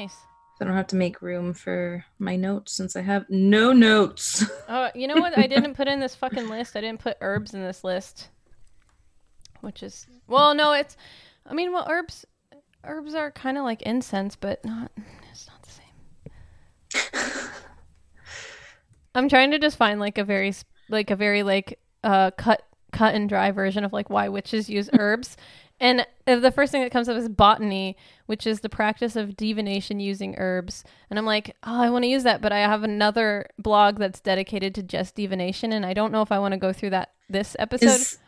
Nice. I don't have to make room for my notes since I have no notes. Oh, you know what? I didn't put in this fucking list. I didn't put herbs in this list. Which is well, no, it's. I mean, well, herbs, herbs are kind of like incense, but not. It's not the same. I'm trying to just find like a very, like a very like uh cut cut and dry version of like why witches use herbs. And uh, the first thing that comes up is botany, which is the practice of divination using herbs. And I'm like, oh, I want to use that, but I have another blog that's dedicated to just divination, and I don't know if I want to go through that this episode. Is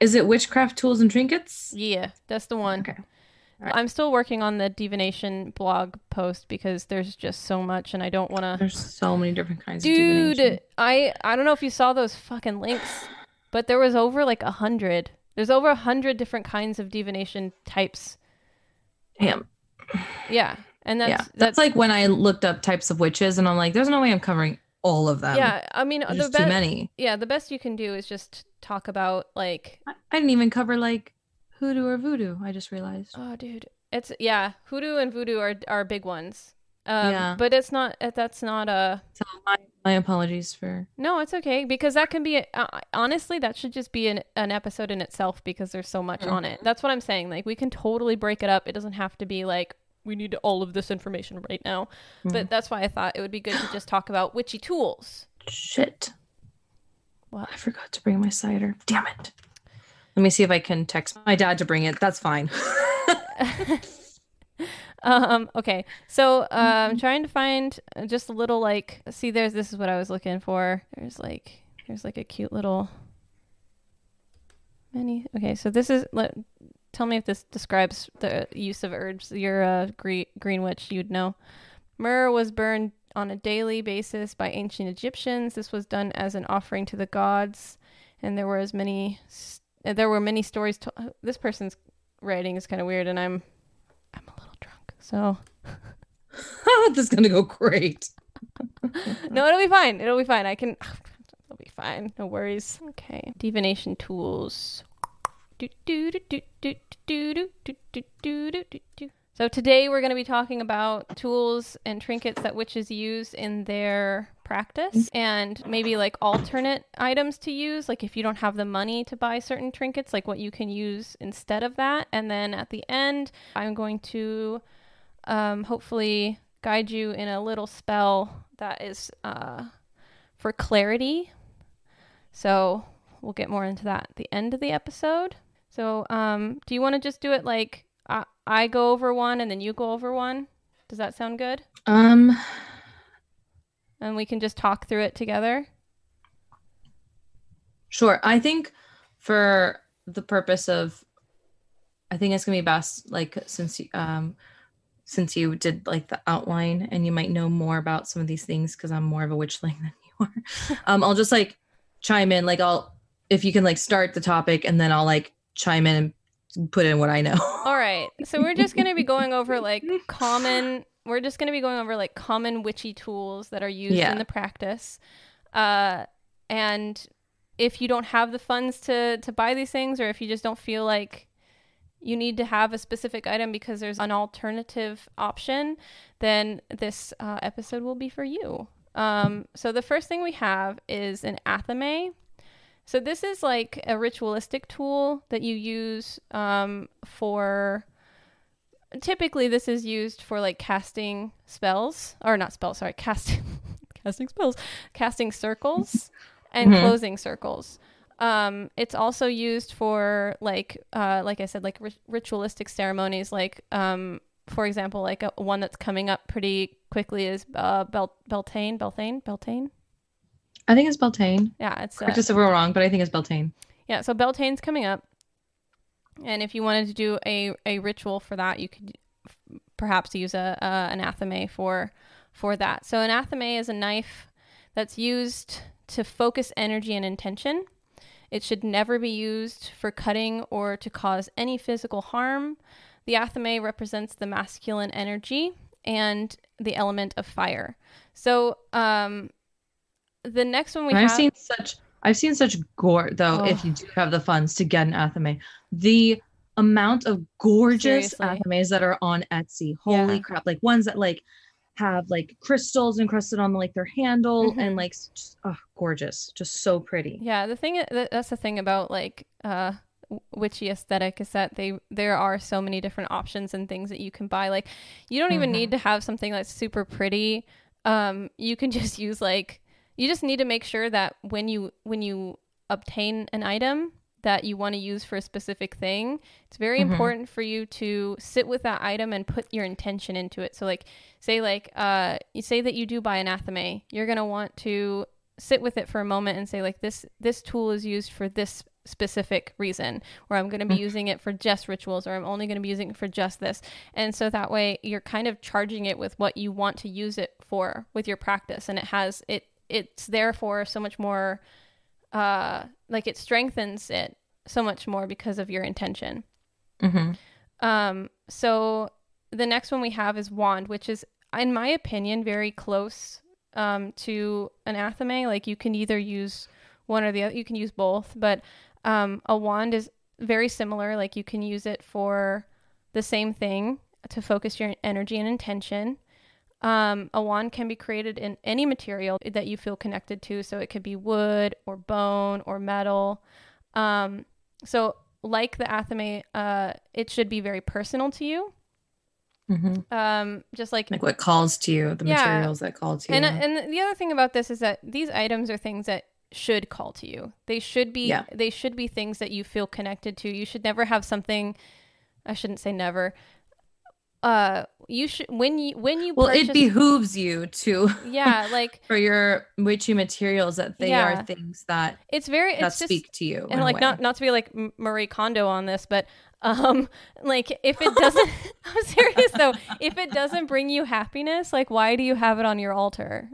is it witchcraft tools and trinkets? yeah, that's the one. Okay. Alright. I'm still working on the divination blog post because there's just so much, and I don't want to. There's so many different kinds of Dude. I I don't know if you saw those fucking links, but there was over like a hundred. There's over a hundred different kinds of divination types. Damn. Yeah, and that's yeah. That's, like when I looked up types of witches and I'm like, there's no way I'm covering all of them. yeah. I mean, There's the just too best. many. Yeah, the best you can do is just talk about like, I, I didn't even cover like hoodoo or voodoo. I just realized. oh, dude, it's yeah, hoodoo and voodoo are are big ones. Um, Yeah. but it's not. That's not a. So my, my apologies for No, it's okay because that can be uh, honestly that should just be an, an episode in itself because there's so much on it. That's what I'm saying. Like we can totally break it up. It doesn't have to be like we need all of this information right now. But that's why I thought it would be good to just talk about witchy tools. shit. Well, I forgot to bring my cider. Damn it. Let me see if I can text my dad to bring it. That's fine. Um okay. So, uh, I'm trying to find uh, just a little like see there's this is what I was looking for. There's like there's like a cute little many. Okay, so this is let tell me if this describes the use of herbs. You're a green, green witch, you'd know. Myrrh was burned on a daily basis by ancient Egyptians. This was done as an offering to the gods, and there were as many. s- uh, There were many stories. To- this person's writing is kind of weird, and I'm. So this is gonna go great. no, it'll be fine. It'll be fine. I can. It'll be fine. No worries. Okay. Divination tools. So today we're going to be talking about tools and trinkets that witches use in their practice and maybe like alternate items to use like if you don't have the money to buy certain trinkets like what you can use instead of that and then at the end I'm going to um, hopefully guide you in a little spell that is uh, for clarity. So we'll get more into that at the end of the episode. So, um, do you want to just do it like I, I go over one and then you go over one? Does that sound good? Um And we can just talk through it together. Sure. I think for the purpose of, I think it's gonna be best, like since um, since you did like the outline and you might know more about some of these things because I'm more of a witchling than you are. um, I'll just like chime in, like I'll if you can like start the topic and then I'll like chime in and put in what I know. All right. So we're just going to be going over like common we're just going to be going over like common witchy tools that are used Yeah. in the practice. Uh and if you don't have the funds to to buy these things or if you just don't feel like you need to have a specific item because there's an alternative option, then this uh, episode will be for you. Um, so the first thing we have is an athame. So this is like a ritualistic tool that you use um, for. Typically, this is used for like casting spells, or not spells. Sorry, casting casting spells, casting circles, and Mhm. closing circles. Um, it's also used for like, uh, like I said, like ri- ritualistic ceremonies. Like, um, for example, like a, one that's coming up pretty quickly is uh, Bel- Beltane, Beltane, Beltane. I think it's Beltane. Yeah, it's uh, if we're wrong, but I think it's Beltane. yeah. So Beltane's coming up, and if you wanted to do a a ritual for that, you could perhaps use a, a an athame for for that. So an athame is a knife that's used to focus energy and intention. It should never be used for cutting or to cause any physical harm. The athame represents the masculine energy and the element of fire. So, um, the next one we And have, I've seen such I've seen such gore though Oh. if you do have the funds to get an athame. The amount of gorgeous Seriously. athames that are on Etsy. Holy Yeah. crap. Like ones that like have like crystals encrusted on like their handle Mhm. and like just oh gorgeous. Just so pretty. Yeah, the thing that- that's the thing about like uh witchy aesthetic is that they there are so many different options and things that you can buy. Like you don't even Mhm. need to have something that's super pretty. Um you can just use like you just need to make sure that when you when you obtain an item that you want to use for a specific thing, it's very Mhm. important for you to sit with that item and put your intention into it. So like say like uh you say that you do buy an athame, you're going to want to sit with it for a moment and say like this this tool is used for this specific reason or i'm going to be Mhm. using it for just rituals or i'm only going to be using it for just this and so that way you're kind of charging it with what you want to use it for with your practice and it has it it's therefore so much more uh like it strengthens it so much more because of your intention hmm um, so the next one we have is wand, which is, in my opinion, very close um, to an athame. Like you can either use one or the other. You can use both, but um, a wand is very similar. Like you can use it for the same thing to focus your energy and intention. Um, a wand can be created in any material that you feel connected to. So it could be wood or bone or metal. Um, so like the athame, uh, it should be very personal to you. Mm-hmm. Um, just like, Like what calls to you, the Yeah. materials that call to you. and and the other thing about this is that these items are things that should call to you. They should be Yeah. they should be things that you feel connected to. You should never have something. I shouldn't say never. Uh, you should when you when you well, purchase, it behooves you to yeah like for your witchy materials that they Yeah. are things that it's very that it's just speak to you. and like not not to be like Marie Kondo on this, but um like if it doesn't I'm serious though, if it doesn't bring you happiness, like why do you have it on your altar?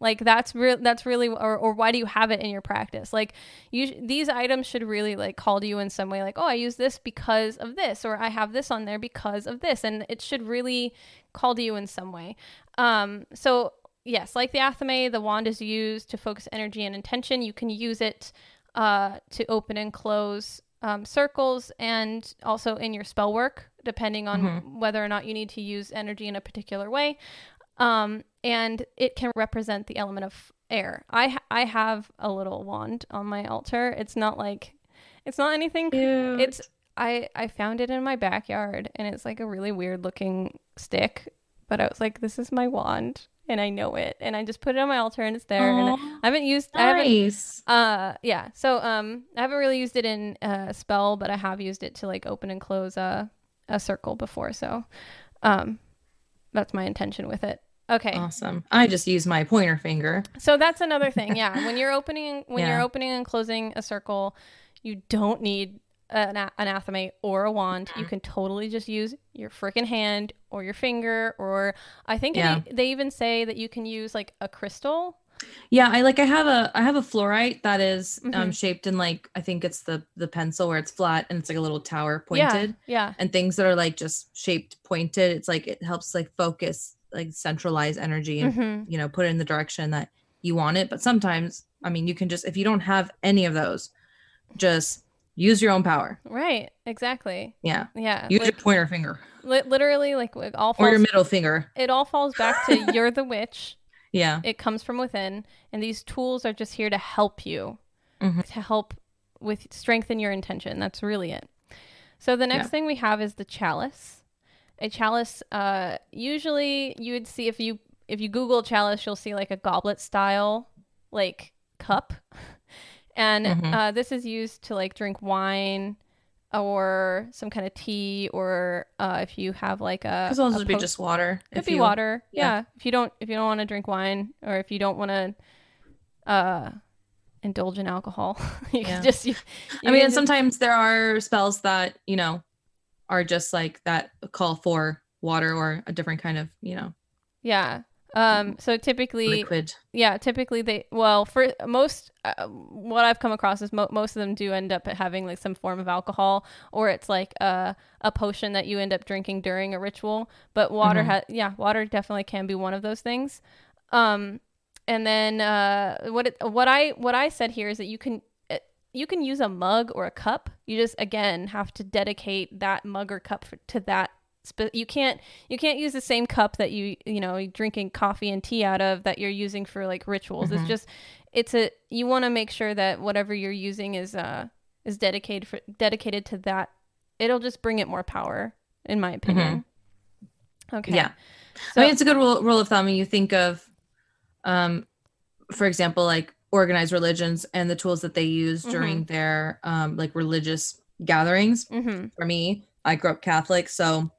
Like that's real that's really or, or why do you have it in your practice? Like you sh- these items should really like call to you in some way like, "Oh, I use this because of this," or "I have this on there because of this." And it should really call to you in some way. Um so yes, like the athame, the wand is used to focus energy and intention. You can use it uh, to open and close um, circles and also in your spell work, depending on Mhm. whether or not you need to use energy in a particular way. Um, and it can represent the element of air. I I have a little wand on my altar. It's not like it's not anything Cute. it's I I found it in my backyard and it's like a really weird looking stick, but I was like this is my wand and I know it and I just put it on my altar and it's there and I, I haven't used I haven't nice. uh yeah. So um I haven't really used it in uh spell, but I have used it to like open and close a a circle before. So um that's my intention with it. Okay. Awesome. I just use my pointer finger. So that's another thing. Yeah, when you're opening when Yeah. you're opening and closing a circle, you don't need an, anathema or a wand. You can totally just use your freaking hand or your finger or I think Yeah. it, they even say that you can use like a crystal. Yeah, I like I have a I have a fluorite that is um Mhm. shaped in like I think it's the the pencil where it's flat and it's like a little tower pointed. Yeah, Yeah. And things that are like just shaped pointed, it's like it helps like focus, like centralize energy and hmm you know, put it in the direction that you want it. But sometimes, I mean, you can just if you don't have any of those, just use your own power. Right. Exactly. Yeah. Yeah. Use like, your pointer finger li- literally like it all or your middle finger. it all falls back to you're the witch Yeah. it comes from within and these tools are just here to help you Mhm. to help with strengthen your intention that's really it so the next Yeah. thing we have is the chalice a chalice uh usually you would see if you if you google chalice you'll see like a goblet style like cup and Mhm. uh, this is used to like drink wine or some kind of tea or uh, if you have like a Could also a be just water. could if be you- water. yeah. Yeah. If you don't if you don't want to drink wine or if you don't want to uh indulge in alcohol, you Yeah. can just you, I mean, just- sometimes there are spells that, you know, are just like that call for water or a different kind of, you know, yeah. Um so typically liquid. yeah, typically they well for most uh, what I've come across is mo- most of them do end up having like some form of alcohol or it's like a a potion that you end up drinking during a ritual, but water Mhm. ha- yeah, water definitely can be one of those things. Um and then uh what it, what I what I said here is that you can you can use a mug or a cup. You just again have to dedicate that mug or cup for, to that. Spe- you can't you can't use the same cup that you you know you're drinking coffee and tea out of that you're using for like rituals. It's Mhm. just it's a you want to make sure that whatever you're using is uh is dedicated for dedicated to that. It'll just bring it more power, in my opinion. Okay. Yeah. So, I mean, it's a good rule, rule of thumb. You think of, um, for example, like organized religions and the tools that they use during their um, like religious gatherings. mhm. For me, I grew up Catholic, so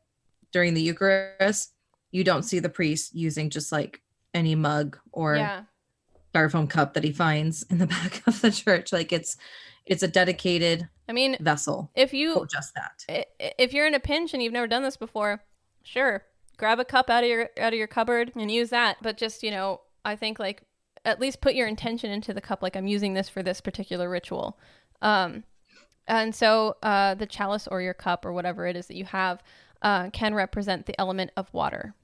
during the Eucharist, you don't see the priest using just like any mug or yeah. styrofoam cup that he finds in the back of the church. Like it's it's a dedicated I mean, vessel if you just that. if you're in a pinch and you've never done this before, sure, grab a cup out of your out of your cupboard and use that. But just you know, I think like at least put your intention into the cup. Like I'm using this for this particular ritual. Um, and so uh, the chalice or your cup or whatever it is that you have uh, can represent the element of water.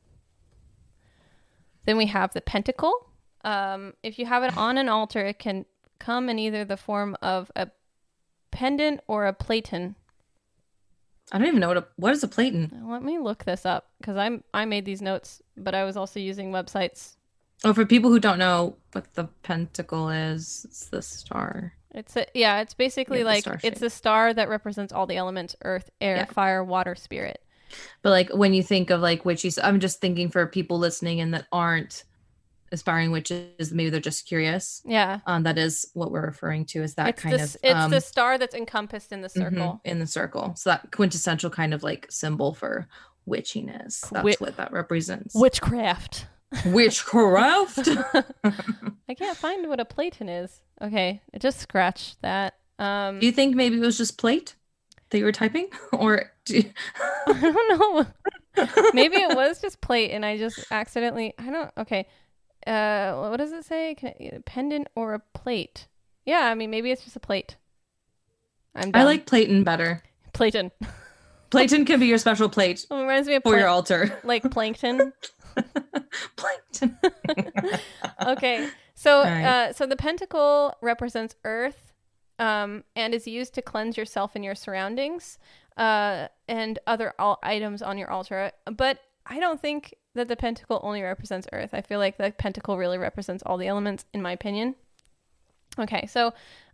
Then we have the pentacle. Um, if you have it on an altar, it can come in either the form of a pendant or a platen. I don't even know what a, what is a platen. Let me look this up because I'm I made these notes, but I was also using websites. Oh, for people who don't know what the pentacle is, it's the star. It's a, yeah, it's basically Yeah, like it's a star that represents all the elements: earth, air, Yeah. fire, water, spirit. But like when you think of like witches, I'm just thinking for people listening and that aren't aspiring witches, maybe they're just curious. Yeah, Um, that is what we're referring to as that it's kind this of it's um, the star that's encompassed in the mhm, circle. in the circle. So that quintessential kind of like symbol for witchiness. That's Wi- what that represents. Witchcraft. Witchcraft. I can't find what a platen is. Okay, I just scratch that. Um, Do you think maybe it was just plate that you were typing, or do you... I don't know. Maybe it was just plate, and I just accidentally. I don't. Okay. Uh, what does it say? Can it, pendant or a plate? Yeah, I mean maybe it's just a plate. I'm. I like Platen better. platen. Platen can be your special plate It reminds me of for your altar. like plankton. Plankton. okay, so Alright. uh, so the pentacle represents Earth, um, and is used to cleanse yourself and your surroundings, uh, and other al- items on your altar. But I don't think that the pentacle only represents Earth. I feel like the pentacle really represents all the elements, in my opinion. Okay, so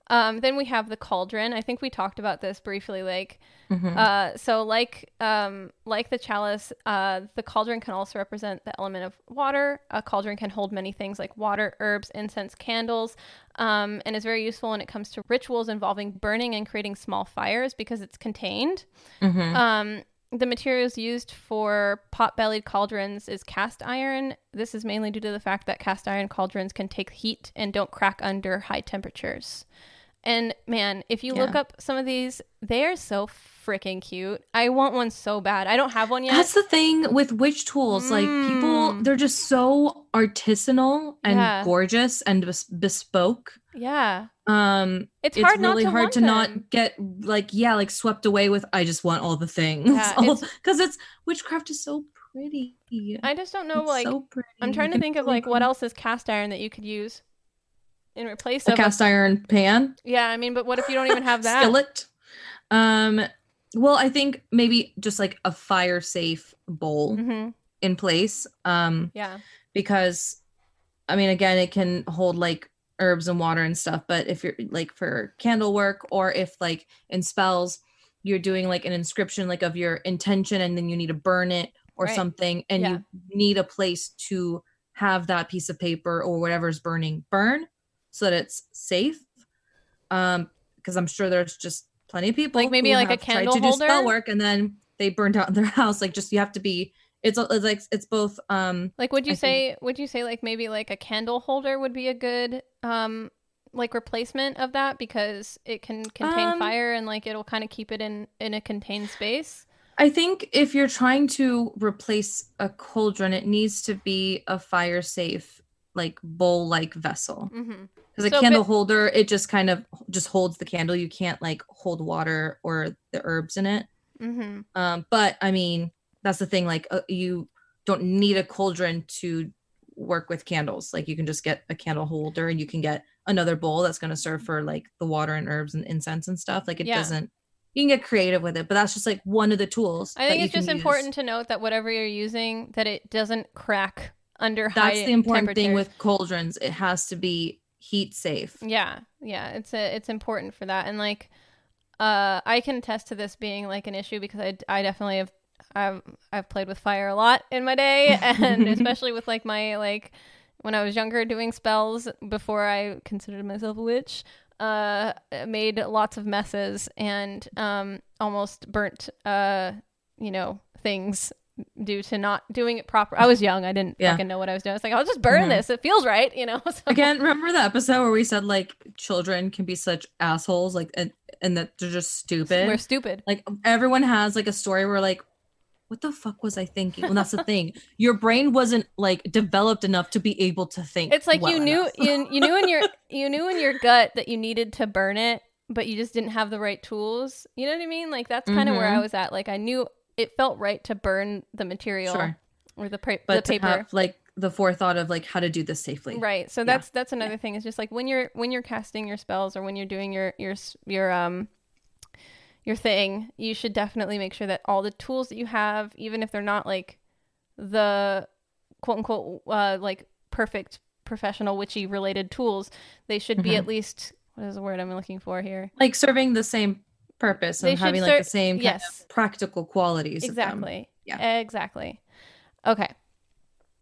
um, then we have the cauldron. I think we talked about this briefly, like. Mhm. Uh, so like um, like the chalice, uh, the cauldron can also represent the element of water. A cauldron can hold many things like water, herbs, incense, candles, um, and is very useful when it comes to rituals involving burning and creating small fires because it's contained. Mhm. Um, the materials used for pot-bellied cauldrons is cast iron. This is mainly due to the fact that cast iron cauldrons can take heat and don't crack under high temperatures. And man, if you look up some of these, they are so freaking cute. I want one so bad. I don't have one yet. That's the thing with witch tools. Like people, Mm. they're just so artisanal and Yeah. gorgeous and bes- bespoke. yeah, Um, it's, it's, hard really not to hard to them. not get like yeah, like swept away with. I just want all the things. Yeah, it's- because it's witchcraft is so pretty. I just don't know. It's like, so. I'm trying to think of like what else is cast iron that you could use in replace A of. a- cast iron pan. yeah, I mean, but what if you don't even have that? skillet. Um, well, I think maybe just like a fire safe bowl hmm in place. Um, Yeah. because I mean, again, it can hold like herbs and water and stuff. But if you're like for candle work, or if like in spells, you're doing like an inscription like of your intention, and then you need to burn it or Right. something, and Yeah. you need a place to have that piece of paper or whatever's burning burn, so that it's safe. Um, because I'm sure there's just plenty of people Like maybe like a have tried candle to do spell work and then they burned out in their house. Like just you have to be. It's, it's like it's both um Like, would you I say? Would you say like maybe like a candle holder would be a good um like replacement of that because it can contain Um, fire and like it'll kind of keep it in in a contained space. I think if you're trying to replace a cauldron, it needs to be a fire safe, like bowl like vessel. Mm-hmm. Because a So, candle but- holder, it just kind of just holds the candle. You can't like hold water or the herbs in it. Mm-hmm. Um, but I mean, that's the thing. Like uh, you don't need a cauldron to work with candles. Like you can just get a candle holder and you can get another bowl that's going to serve for like the water and herbs and incense and stuff. Like it Yeah. doesn't. You can get creative with it, but that's just like one of the tools. I think it's just use. important to note that whatever you're using, that it doesn't crack under high That's the important thing with cauldrons. It has to be heat safe. Yeah, yeah, it's a, it's important for that, and like, uh, I can attest to this being like an issue because I, I definitely have, I've, I've played with fire a lot in my day, and especially with like my like when I was younger doing spells before I considered myself a witch. Uh, made lots of messes and um almost burnt uh you know things due to not doing it proper. I was young. I didn't Yeah. fucking know what I was doing. It's like I'll just burn Mhm. this. It feels right, you know. So- Again, remember the episode where we said like children can be such assholes, like and, and that they're just stupid. we're stupid. like everyone has like a story where like what the fuck was i thinking well that's the thing your brain wasn't like developed enough to be able to think It's like well you knew you, you knew in your you knew in your gut that you needed to burn it, but you just didn't have the right tools. You know what I mean? Like that's kind of where I Mhm. was at. Like I knew it felt right to burn the material sure or the, pa- but the to paper. have like the forethought of like how to do this safely Right. So Yeah. that's that's another thing. is just like when you're when you're casting your spells or when you're doing your your your um your thing, you should definitely make sure that all the tools that you have, even if they're not like the quote unquote uh like perfect professional witchy related tools, they should be Mhm. at least what is the word I'm looking for here? like serving the same purpose and having ser- like the same kind yes. of practical qualities of them. Exactly. Yeah. Exactly. Okay.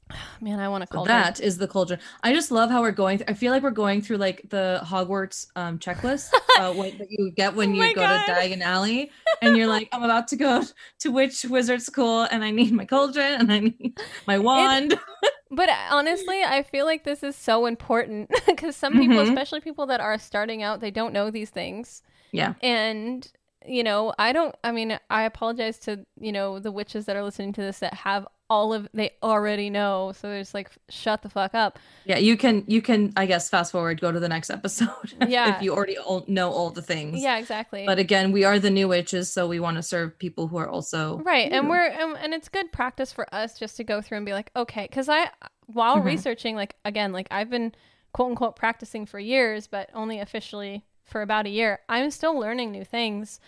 Man, I want to So call that is the cauldron. I just love how we're going. I feel like we're going through like the Hogwarts um, checklist uh, what, that you get when Oh you go God. to Diagon Alley, and you're like, I'm about to go to which wizard school, and I need my cauldron, and I need my wand. But honestly, I feel like this is so important because some people, Mhm. especially people that are starting out, they don't know these things. Yeah. And, you know, I don't, I mean, I apologize to, you know, the witches that are listening to this that have all of, they already know. So it's like, shut the fuck up. Yeah, you can you can I guess fast forward, go to the next episode. Yeah. if you already all know all the things. Yeah, exactly. But again, we are the new witches, so we want to serve people who are also right and we're and, and it's good practice for us just to go through and be like okay because i while Mhm. researching like again like i've been quote unquote practicing for years but only officially for about a year i'm still learning new things.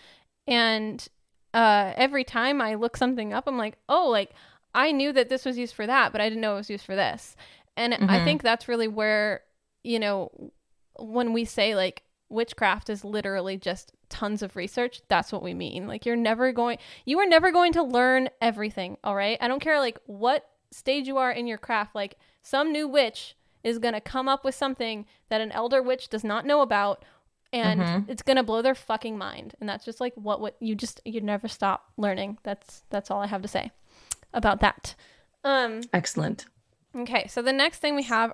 And uh every time i look something up i'm like oh like i knew that this was used for that but i didn't know it was used for this. And i Mhm. think that's really where you know when we say like witchcraft is literally just tons of research that's what we mean. Like you're never going you are never going to learn everything all right? I don't care like what stage you are in your craft like some new witch is going to come up with something that an elder witch does not know about and Mhm. it's going to blow their fucking mind and that's just like what what you just you never stop learning that's that's all i have to say about that um excellent. okay so the next thing we have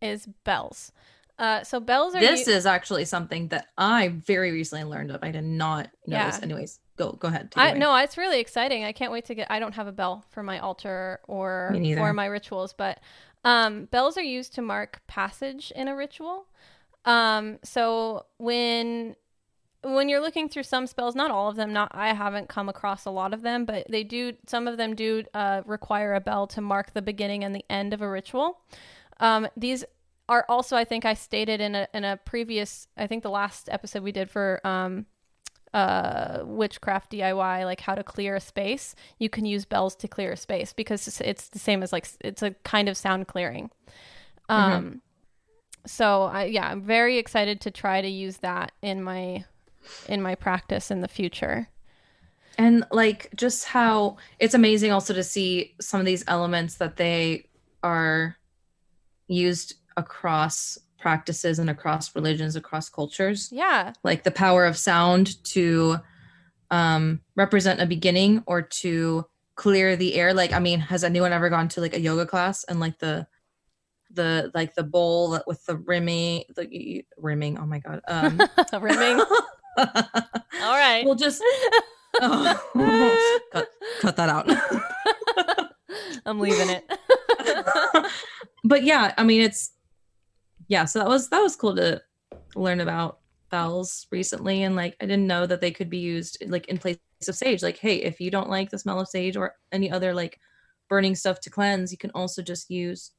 is bells uh so bells are This u- is actually something that I very recently learned of. I did not know this. Yeah. Anyways, go go ahead. I no, it's really exciting. I can't wait to get. I don't have a bell for my altar or for my rituals, but um, bells are used to mark passage in a ritual. Um, so when when you're looking through some spells, not all of them, not I haven't come across a lot of them, but they do. Some of them do uh, require a bell to mark the beginning and the end of a ritual. Um, these are also, I think, I stated in a in a previous, I think the last episode we did for um, uh, witchcraft DIY, like how to clear a space. You can use bells to clear a space because it's, it's the same as like it's a kind of sound clearing. Um, so I yeah, I'm very excited to try to use that in my in my practice in the future. and like just how it's amazing also to see some of these elements that they are used across practices and across religions across cultures. Yeah, like the power of sound to um represent a beginning or to clear the air. Like i mean has anyone ever gone to like a yoga class and like the the like the bowl with the rimming the rimming oh my god um rimming. All right. we'll just oh, cut, cut that out I'm leaving it. but yeah i mean it's yeah so that was that was cool to learn about bells recently and like i didn't know that they could be used like in place of sage like hey if you don't like the smell of sage or any other like burning stuff to cleanse you can also just use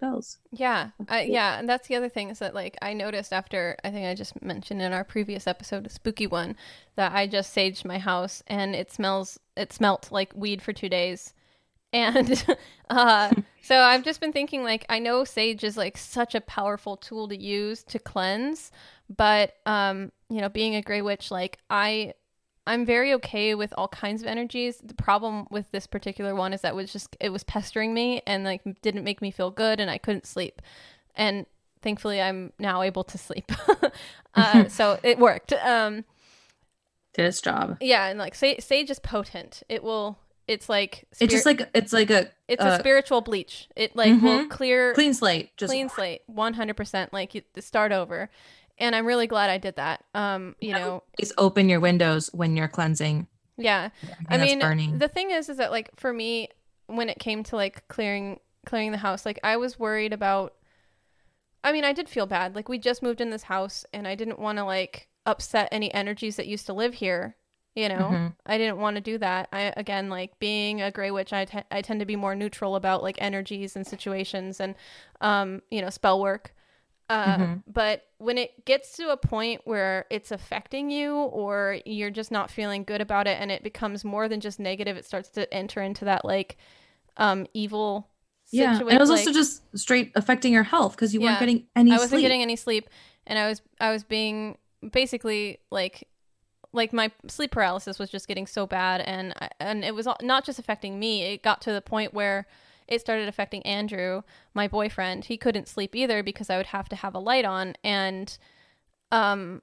bells. Yeah, I, yeah, and that's the other thing is that like I noticed after I think I just mentioned in our previous episode, a spooky one, that I just saged my house and it smells it smelt like weed for two days, and uh, so I've just been thinking like I know sage is like such a powerful tool to use to cleanse, but um, you know, being a gray witch, like I I'm very okay with all kinds of energies. The problem with this particular one is that it was just it was pestering me and like didn't make me feel good and I couldn't sleep. And thankfully I'm now able to sleep. uh, so it worked. Um Did its job. yeah, and like sa- sage is potent. It will it's like It's just like it's like a it's uh, a spiritual bleach. It like will Mhm. clear clean slate. Just clean slate 100% like you start over. And I'm really glad I did that. Um, you know, always open your windows when you're cleansing. yeah. I mean, burning. the thing is, is that like for me, when it came to like clearing clearing the house, like I was worried about. I mean, I did feel bad. Like we just moved in this house, and I didn't want to like upset any energies that used to live here. You know, Mhm. I didn't want to do that. I again, like being a gray witch, I I tend to be more neutral about like energies and situations and, um, you know, spell work. Uh, Mhm. But when it gets to a point where it's affecting you or you're just not feeling good about it and it becomes more than just negative, it starts to enter into that like um, evil Yeah, and situation. it was like, also just straight affecting your health because you Yeah. weren't getting any I wasn't sleep. getting any sleep and I was I was being basically like like my sleep paralysis was just getting so bad and and it was not just affecting me it got to the point where it started affecting Andrew my boyfriend. He couldn't sleep either because I would have to have a light on and um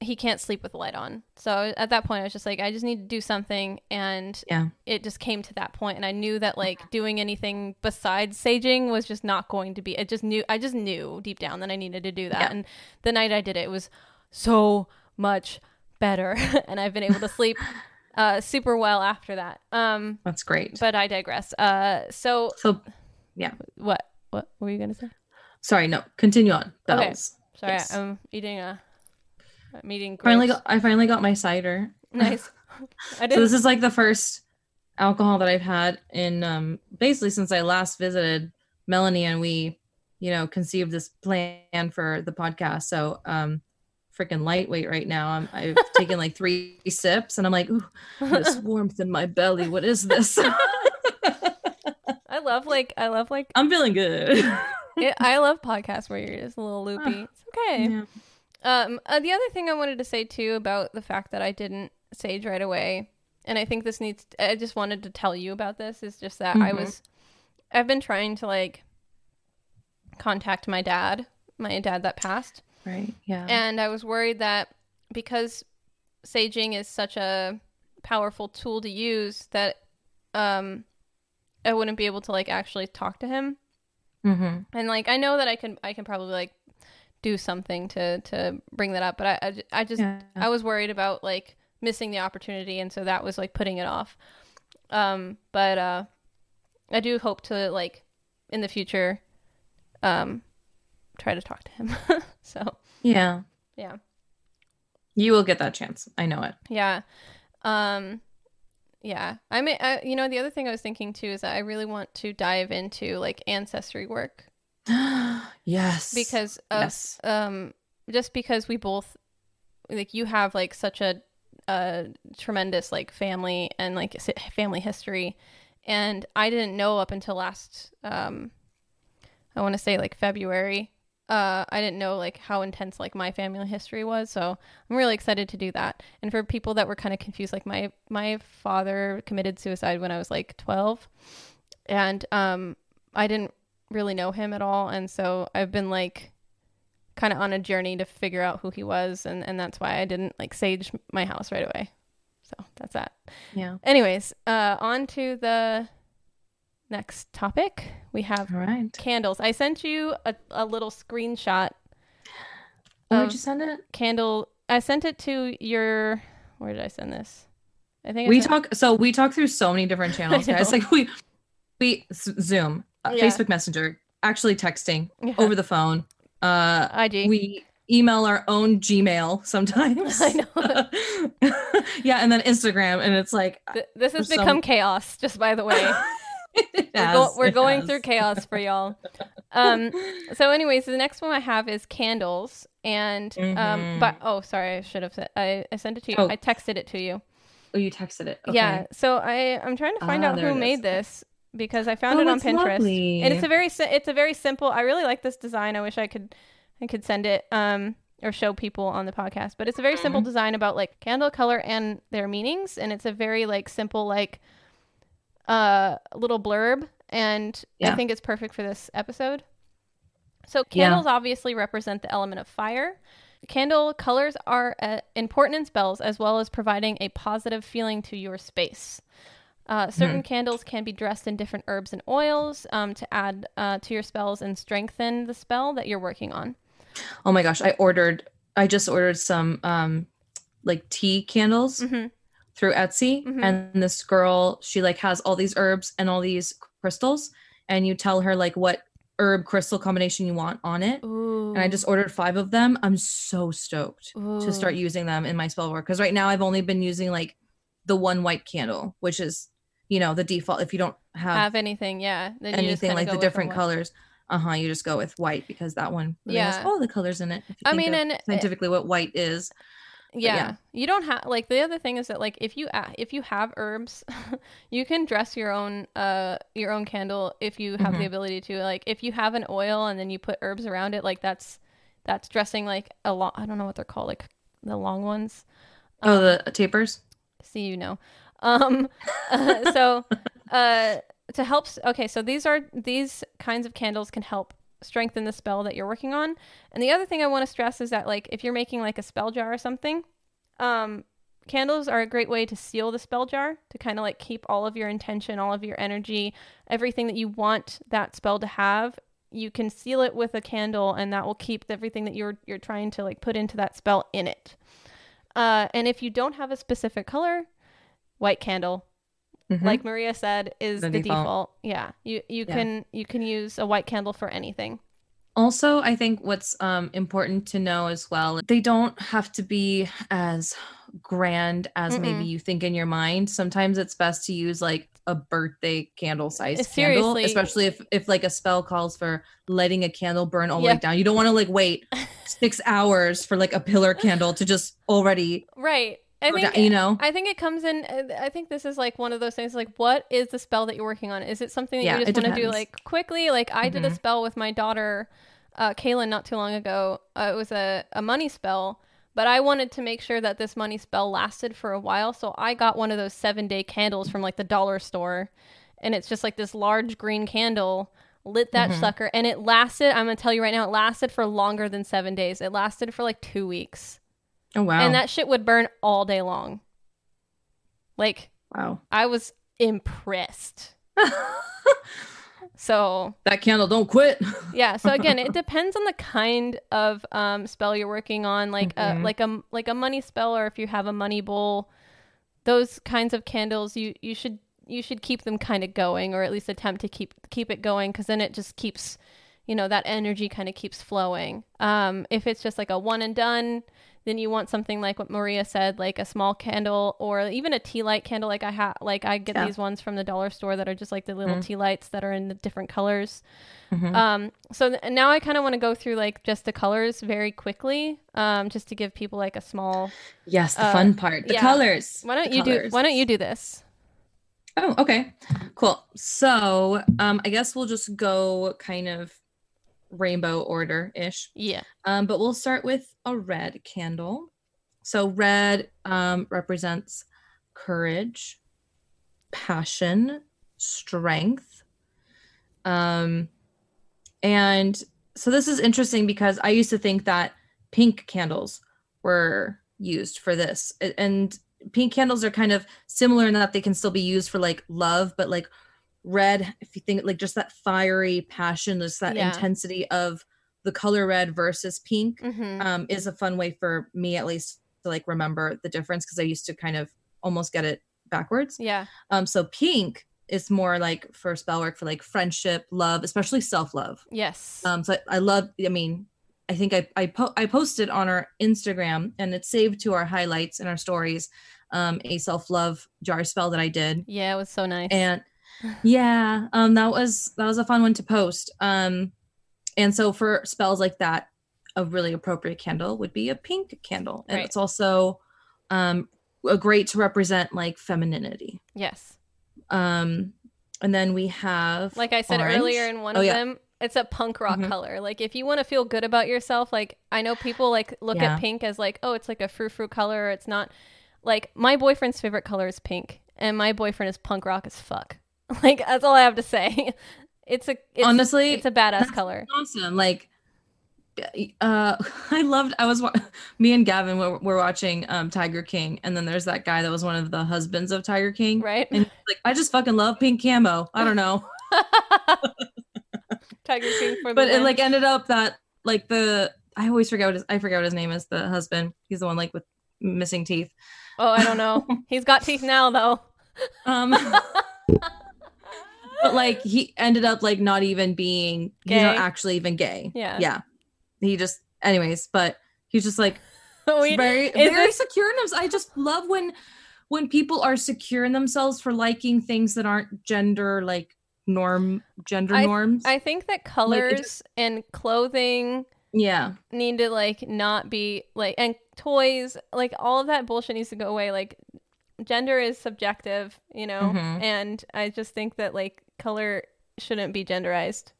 he can't sleep with the light on. So at that point I was just like I just need to do something. And Yeah. it just came to that point. And I knew that like doing anything besides saging was just not going to be it just knew I just knew deep down that I needed to do that. Yeah. and the night I did it, it was so much better. And I've been able to sleep uh super well after that. Um That's great. but I digress. Uh so so, yeah. what what were you going to say? sorry, no, continue on. Okay. Bells. Sorry, Yes. I'm eating a I'm eating Finally, got, I finally got my cider. nice. I So this is like the first alcohol that I've had in um basically since I last visited Melanie and we, you know, conceived this plan for the podcast. So um freaking lightweight right now. I'm I've taken like three sips and I'm like, ooh, this warmth in my belly. What is this? I love like I love like I'm feeling good. it, I love podcasts where you're just a little loopy. It's okay. Yeah. Um, uh, the other thing I wanted to say too about the fact that I didn't sage right away, and I think this needs. I just wanted to tell you about this. Is just that I Mhm. was, I've been trying to like contact my dad, my dad that passed, Right. Yeah. and I was worried that because saging is such a powerful tool to use that um I wouldn't be able to like actually talk to him mm-hmm. and like I know that I can I can probably like do something to to bring that up but I I, I just Yeah. I was worried about like missing the opportunity and so that was like putting it off um but uh I do hope to like in the future um try to talk to him so Yeah. yeah You will get that chance. I know it. yeah um yeah I mean I, you know the other thing I was thinking too is that I really want to dive into like ancestry work yes. because of yes. um just because we both like you have like such a a tremendous like family and like family history and I didn't know up until last um I want to say like February uh I didn't know like how intense like my family history was so I'm really excited to do that and for people that were kind of confused like my my father committed suicide when I was like 12 and um I didn't really know him at all and so I've been like kind of on a journey to figure out who he was and and that's why I didn't like sage my house right away. So that's that. Yeah. Anyways, uh on to the next topic. We have right. candles. I sent you a, a little screenshot Where'd you send it? candle. I sent it to your where did I send this? I think I we talk so we talk through so many different channels guys like we we zoom uh, Yeah. facebook messenger actually texting Yeah. over the phone uh IG. we email our own gmail sometimes I know. yeah and then instagram and it's like Th- this has some- become chaos just by the way. We're, go- we're going has. through chaos for y'all. um so anyways the next one i have is candles and um Mhm. but oh sorry i should have said i, I sent it to you Oh. i texted it to you Oh, you texted it. Okay. yeah so i i'm trying to find Ah, out who made this because i found Oh, it on pinterest lovely. and it's a very it's a very simple i really like this design i wish i could i could send it um or show people on the podcast but it's a very simple Mhm. design about like candle color and their meanings and it's a very like simple like uh little blurb and i think it's perfect for this episode so Yeah. candles obviously represent the element of fire candle colors are uh, important in spells as well as providing a positive feeling to your space uh, certain candles can be dressed in different herbs and oils um, to add uh, to your spells and strengthen the spell that you're working on. Oh my gosh, I ordered. I just ordered some um, like tea candles Mm-hmm. Through Etsy, Mhm. and this girl, she like has all these herbs and all these crystals, and you tell her like what herb crystal combination you want on it. Ooh. And I just ordered five of them. I'm so stoked to start using them in my spell work because right now I've only been using like the one white candle, which is you know the default. If you don't have, have anything, yeah. Anything like the different colors, uh huh, you just go with white because that one really has Yeah. all the colors in it. if you I mean, and uh, scientifically what white is. Yeah, yeah. you don't have like the other thing is that like if you a- if you have herbs, you can dress your own uh your own candle if you have the Mhm. ability to. Like if you have an oil and then you put herbs around it, like that's that's dressing like a long. I don't know what they're called, like the long ones. Oh, the tapers. see you know um uh, so uh to help okay so these are these kinds of candles can help strengthen the spell that you're working on. And the other thing i want to stress is that like if you're making like a spell jar or something um candles are a great way to seal the spell jar to kind of like keep all of your intention all of your energy everything that you want that spell to have you can seal it with a candle and that will keep everything that you're you're trying to like put into that spell in it. Uh, and if you don't have a specific color, white candle, Mhm. like Maria said, is the, The default. default. Yeah, you you Yeah. can you can use a white candle for anything. Also, I think what's um, important to know as well, they don't have to be as grand as Mm-mm. maybe you think in your mind. Sometimes it's best to use like a birthday candle sized Uh, candle, especially if if like a spell calls for letting a candle burn all the Yeah. way down. You don't want to like wait six hours for like a pillar candle to just already, Right. I think you know. I think it comes in. uh, I think this is like one of those things. Like, what is the spell that you're working on? Is it something that Yeah, you just want to do like quickly? Like I did a Mhm. spell with my daughter, uh, Kaylin, not too long ago. Uh, it was a a money spell, but I wanted to make sure that this money spell lasted for a while, so I got one of those seven day candles from like the dollar store, and it's just like this large green candle. Lit that Mhm. sucker, and it lasted. I'm gonna tell you right now, it lasted for longer than seven days. It lasted for like two weeks Oh wow, and that shit would burn all day long. Like wow. I was impressed. So that candle don't quit. yeah. So again, it depends on the kind of um, spell you're working on. Like Mhm. a like a like a money spell, or if you have a money bowl, those kinds of candles, you you should you should keep them kind of going, or at least attempt to keep keep it going, because then it just keeps, you know, that energy kind of keeps flowing. Um, if it's just like a one and done, then you want something like what Maria said, like a small candle or even a tea light candle. Like I have, like I get Yeah. these ones from the dollar store that are just like the little Mhm. tea lights that are in the different colors. Mhm. Um, so th- now I kind of want to go through like just the colors very quickly, um, just to give people like a small. yes, the uh, fun part, the yeah. colors. Why don't The you do? Why don't you do this? Oh, okay. Cool. So, um, I guess we'll just go kind of rainbow order ish. Yeah. Um, but we'll start with a red candle. So, red um, represents courage, passion, strength. Um, and so, this is interesting because I used to think that pink candles were used for this. And pink candles are kind of similar in that they can still be used for like love, but like red, if you think like just that fiery passion, just that Yeah. intensity of the color red versus pink Mm-hmm. um, is a fun way for me at least to like remember the difference because I used to kind of almost get it backwards. yeah. Um, so pink is more like for spell work for like friendship, love, especially self love. Yes. Um, so I, I love. I mean, I think I I, po- I posted on our Instagram and it's saved to our highlights and our stories. Um, a self love jar spell that I did, yeah, it was so nice. and yeah, um, that was that was a fun one to post. Um, and so for spells like that, a really appropriate candle would be a pink candle. And Right. it's also um a great to represent like femininity. Yes. Um and then we have Like I said orange. earlier in one Oh, of yeah. them, it's a punk rock Mhm. color. Like if you want to feel good about yourself, like I know people like look Yeah. at pink as like, oh, it's like a frou frou color. Or it's not. Like my boyfriend's favorite color is pink, and my boyfriend is punk rock as fuck. Like that's all I have to say. It's a it's, Honestly, it's a badass color. awesome. Like uh I loved I was wa- me and Gavin were, were watching um Tiger King and then there's that guy that was one of the husbands of Tiger King. Right? And like I just fucking love pink camo. I don't know. Tiger King for the but it like ended up that like the I always forget what his I forget what his name is, the husband. He's the one like with missing teeth. oh, I don't know. He's got teeth now though. Um but like he ended up like not even being he's not Gay. actually even gay. Yeah. Yeah. He just anyways, but he's just like We- very very this- secure in themselves. I just love when when people are secure in themselves for liking things that aren't gender like norm gender I- norms. I think that colors and clothing yeah. need to like not be like and toys like all of that bullshit needs to go away like gender is subjective you know Mhm. and i just think that like color shouldn't be genderized It,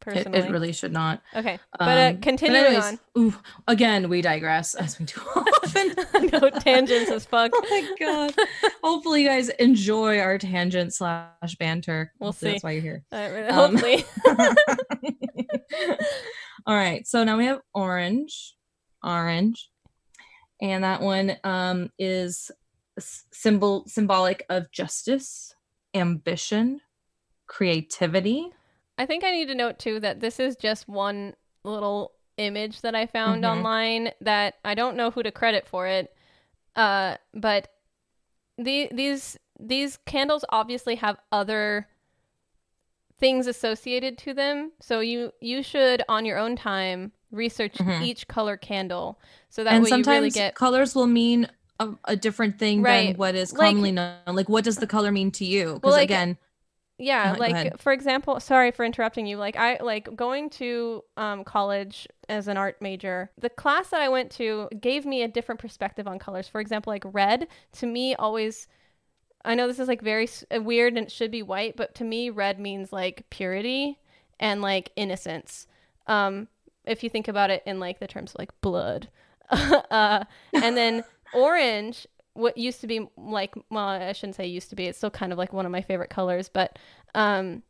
personally it really should not. okay but uh, Um, continuing anyways, on ooh, again, we digress as we do often. no tangents as fuck oh my god. Hopefully you guys enjoy our tangent slash banter. We'll Hopefully see. That's why you're here. Um, hopefully All right. So now we have orange. Orange. And that one um is symbol symbolic of justice, ambition, creativity. i think i need to note too that this is just one little image that i found Mhm. online that i don't know who to credit for it uh but the, these these candles obviously have other things associated to them so you you should on your own time research Mhm. each color candle so that and way you sometimes really get colors will mean a, a different thing Right. than what is Like- commonly known. Like what does the color mean to you? Because Well, like, again, yeah like for example sorry for interrupting you like i like going to um, college as an art major the class that i went to gave me a different perspective on colors. For example like red to me always i know this is like very uh, weird and it should be white but to me red means like purity and like innocence. Um if you think about it in like the terms of like blood. Uh and then orange what used to be like well i shouldn't say used to be it's still kind of like one of my favorite colors but um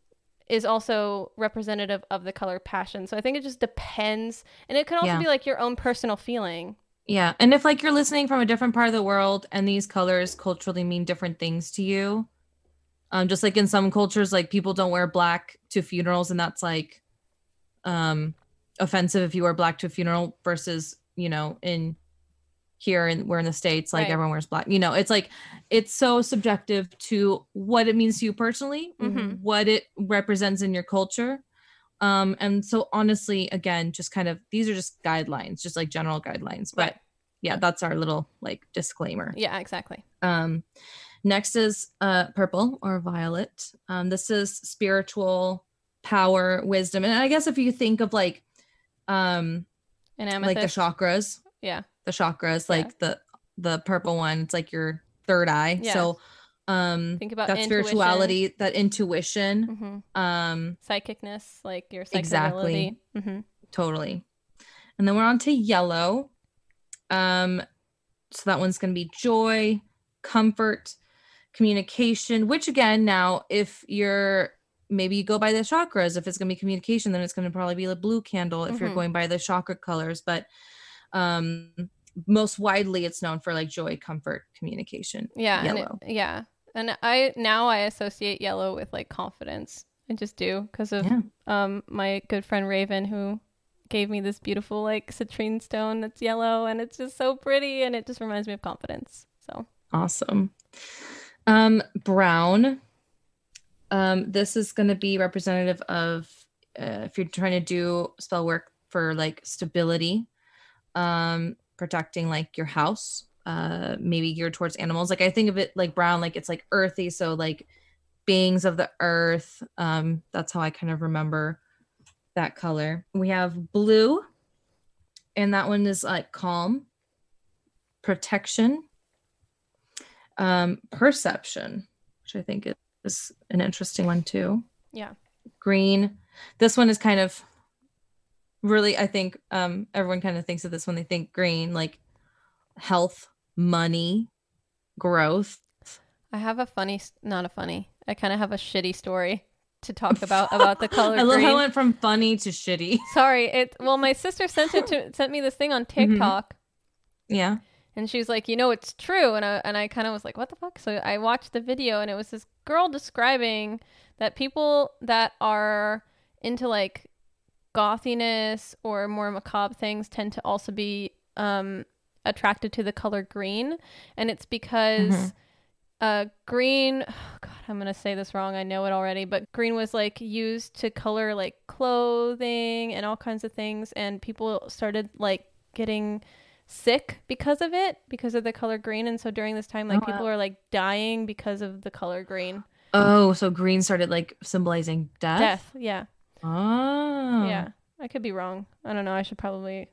is also representative of the color passion so i think it just depends and it can also Yeah. be like your own personal feeling yeah. And if like you're listening from a different part of the world and these colors culturally mean different things to you, um, just like in some cultures, like people don't wear black to funerals, and that's like um offensive if you wear black to a funeral versus, you know, in here and we're in the states like Right. everyone wears black you know it's like it's so subjective to what it means to you personally Mhm. what it represents in your culture. Um and so honestly again just kind of these are just guidelines just like general guidelines but Right. yeah that's our little like disclaimer. Yeah exactly. Um next is uh purple or violet. Um this is spiritual power wisdom and i guess if you think of like um and like the chakras. Yeah the chakras Yeah. like the the purple one it's like your third eye Yeah. so um think about that intuition. spirituality that intuition Mhm. um psychicness like your Exactly. psychability hmm totally and then we're on to yellow um so that one's going to be joy comfort communication which again now if you're maybe you go by the chakras if it's going to be communication then it's going to probably be a blue candle if you're Mhm. going by the chakra colors but um most widely it's known for like joy comfort communication yeah and it- Yellow. yeah and i now i associate yellow with like confidence i just do because of Yeah. um my good friend raven who gave me this beautiful like citrine stone that's yellow and it's just so pretty and it just reminds me of confidence so Awesome. Um, brown. Um, this is going to be representative of uh, if you're trying to do spell work for like stability, um, protecting like your house, uh, maybe geared towards animals. Like I think of it like brown, like it's like earthy, so like beings of the earth. Um, that's how I kind of remember that color. We have blue, and that one is like calm, protection, um, perception, which I think is an interesting one too. Yeah. Green. This one is kind of really, I think um, everyone kind of thinks of this when they think green, like health, money, growth. I have a funny, not a funny. I kind of have a shitty story to talk about about the color. I love green. how it went from funny to shitty. Sorry, it. Well, my sister sent it to sent me this thing on Mm-hmm. TikTok, Yeah. and she was like, "You know, it's true," and I and I kind of was like, "What the fuck?" So I watched the video, and it was this girl describing that people that are into like gothiness or more macabre things tend to also be um, attracted to the color green, and it's because. Mhm. Uh, green. God, I'm gonna say this wrong. I know it already, but green was like used to color like clothing and all kinds of things, and people started like getting sick because of it, because of the color green. And so during this time, like Oh, people are like dying because of the color green. Oh, so green started like symbolizing death. Death. Yeah. Oh, Yeah. I could be wrong. I don't know. I should probably.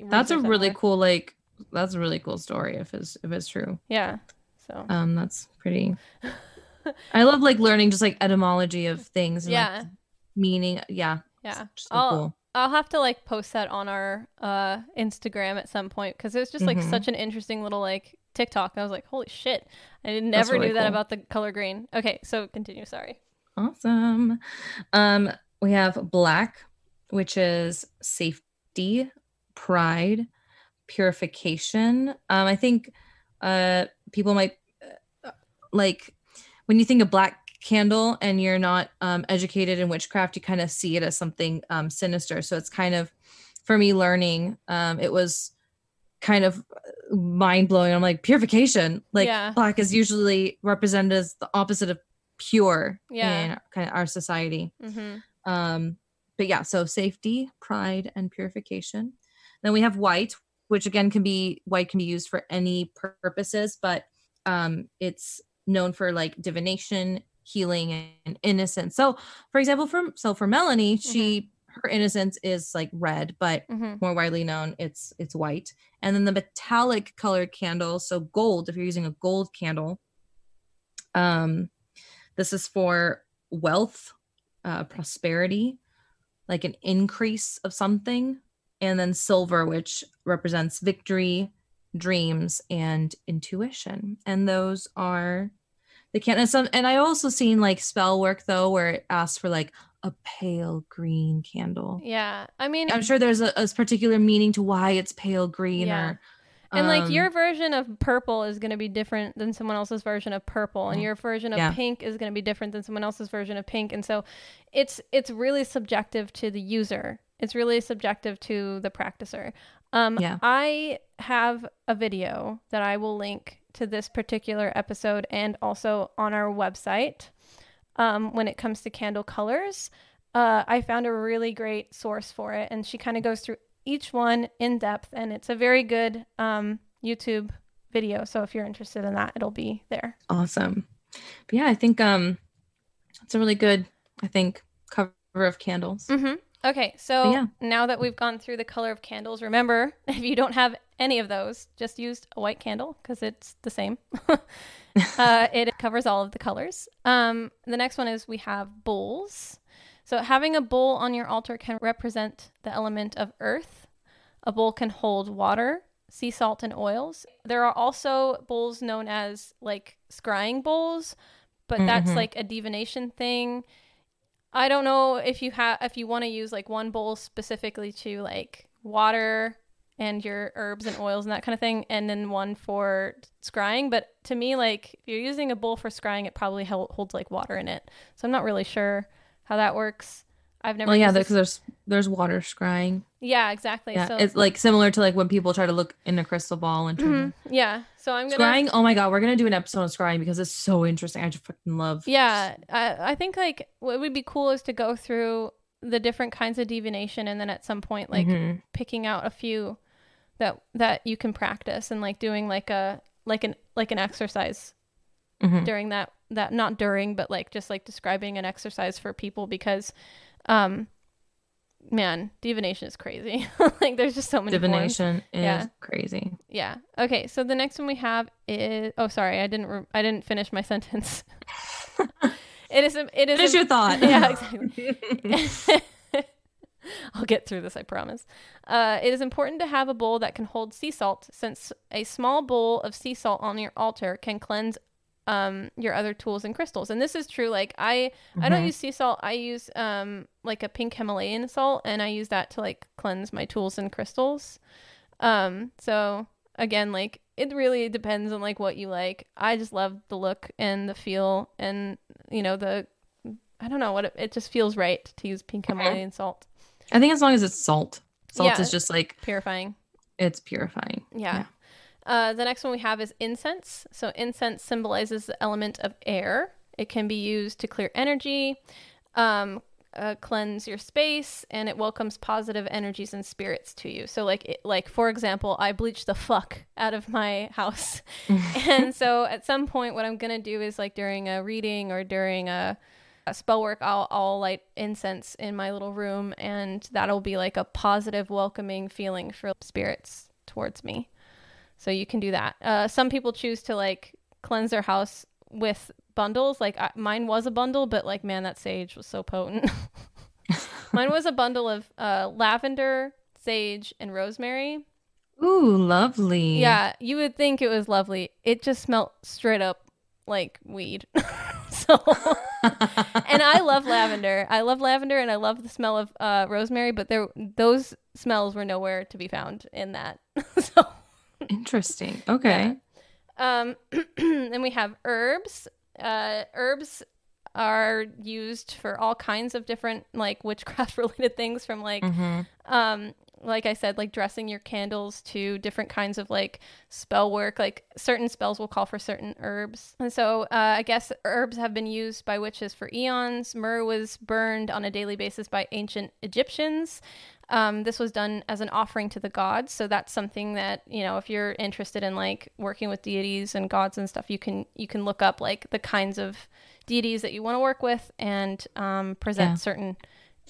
That's a really more. cool like. That's a really cool story if it's if it's true. Yeah. So. Um, that's pretty. I love like learning just like etymology of things. And, yeah. Like, meaning. Yeah. Yeah. Just so I'll- cool. I'll have to like post that on our uh Instagram at some point because it was just like Mhm. such an interesting little like TikTok. I was like, holy shit, I never really knew that cool. about the color green. Okay, so continue. Sorry. Awesome. Um, we have black, which is safety, pride, purification. Um, I think uh people might uh, like when you think of black candle and you're not um educated in witchcraft, you kind of see it as something um sinister. So it's kind of for me learning, um, it was kind of mind blowing. I'm like purification. Like Yeah. black is usually represented as the opposite of pure Yeah. in kind of our society. Mm-hmm. Um, but yeah, so safety, pride, and purification. Then we have white, which again can be white can be used for any purposes, but um, it's known for like divination, healing, and innocence. So, for example, for so for Melanie, she her innocence is like red, but Mm-hmm. more widely known it's it's white. And then the metallic colored candle, so gold. If you're using a gold candle, um, this is for wealth, uh, prosperity, like an increase of something, and then silver, which represents victory, dreams, and intuition. And those are the can. And some, and I also seen like spell work though, where it asks for like a pale green candle. Yeah, I mean, I'm sure there's a, a particular meaning to why it's pale green Yeah. or and like um, your version of purple is going to be different than someone else's version of purple, and Mm. your version of Yeah. pink is going to be different than someone else's version of pink, and so it's it's really subjective to the user. It's really subjective to the practicer. Um, Yeah. I have a video that I will link to this particular episode and also on our website. Um, when it comes to candle colors, uh, I found a really great source for it, and she kind of goes through each one in depth, and it's a very good um, YouTube video. So if you're interested in that, it'll be there. awesome. But yeah, I think um it's a really good, I think, cover of candles. Mm-hmm. Okay, so yeah. now that we've gone through the color of candles, remember if you don't have any of those, just use a white candle because it's the same. uh, it covers all of the colors. Um, the next one is we have bowls. So having a bowl on your altar can represent the element of earth. A bowl can hold water, sea salt, and oils. There are also bowls known as like scrying bowls, but that's Mhm. like a divination thing. I don't know if you have if you want to use like one bowl specifically to like water and your herbs and oils and that kind of thing, and then one for scrying. But to me, like if you're using a bowl for scrying, it probably holds like water in it. So I'm not really sure how that works. I've never. Well, yeah, because there's there's water scrying. yeah, exactly. Yeah, so it's like similar to like when people try to look in a crystal ball and try Mhm. yeah. So I'm to gonna. scrying. Oh my god, we're gonna do an episode on scrying because it's so interesting. I just fucking love. Yeah, I, I think like what would be cool is to go through the different kinds of divination, and then at some point, like Mhm. picking out a few that that you can practice, and like doing like a like an like an exercise Mhm. during that that not during, but like just like describing an exercise for people because, um, man, divination is crazy. like there's just so many forms. Divination is Yeah. crazy. Yeah. Okay. So the next one we have is. Oh, sorry, I didn't. Re- I didn't finish my sentence. it is. It is. Finish your thought. yeah, exactly. I'll get through this, I promise. Uh, it is important to have a bowl that can hold sea salt, since a small bowl of sea salt on your altar can cleanse um, your other tools and crystals. And this is true. Like I, I don't Mhm. use sea salt. I use um, like a pink Himalayan salt, and I use that to like cleanse my tools and crystals. Um, so again, like it really depends on like what you like. I just love the look and the feel, and you know the I don't know what it, it just feels right to use pink. Himalayan salt. I think as long as it's salt, salt Yeah. is just like Purifying. it's purifying. Yeah. Yeah. Uh, the next one we have is incense. So incense symbolizes the element of air. It can be used to clear energy, um, uh, cleanse your space, and it welcomes positive energies and spirits to you. So, like, it, like for example, I bleach the fuck out of my house, and so at some point, what I'm gonna do is like during a reading or during a, a spell work, I'll I'll light incense in my little room, and that'll be like a positive, welcoming feeling for spirits towards me. So you can do that. Uh, some people choose to like cleanse their house with bundles. Like I, mine was a bundle, but like man, that sage was so potent. mine was a bundle of uh, lavender, sage, and rosemary. Ooh, lovely. Yeah, you would think it was lovely. It just smelled straight up like weed. so, and I love lavender. I love lavender, and I love the smell of uh, rosemary. But there, those smells were nowhere to be found in that. so. Interesting. Okay. Um, then we have herbs. Uh, herbs are used for all kinds of different like witchcraft related things from like Mhm. um like I said, like dressing your candles to different kinds of like spell work. Like certain spells will call for certain herbs. And so uh, I guess herbs have been used by witches for eons. Myrrh was burned on a daily basis by ancient Egyptians. Um, this was done as an offering to the gods. So that's something that, you know, if you're interested in like working with deities and gods and stuff, you can you can look up like the kinds of deities that you want to work with and um, present Yeah. certain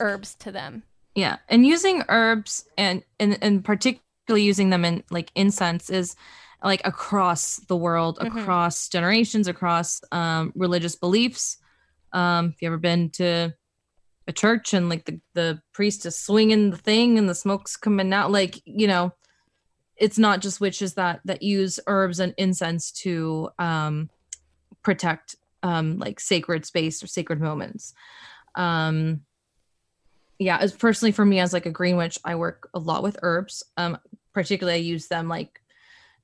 herbs to them. Yeah, and using herbs and and and particularly using them in like incense is like across the world, Mhm. across generations, across um, religious beliefs. Um, if you ever been to a church and like the the priest is swinging the thing and the smoke's coming out, like you know, it's not just witches that that use herbs and incense to um, protect um, like sacred space or sacred moments. Um, yeah as personally for me as like a green witch i work a lot with herbs um particularly i use them like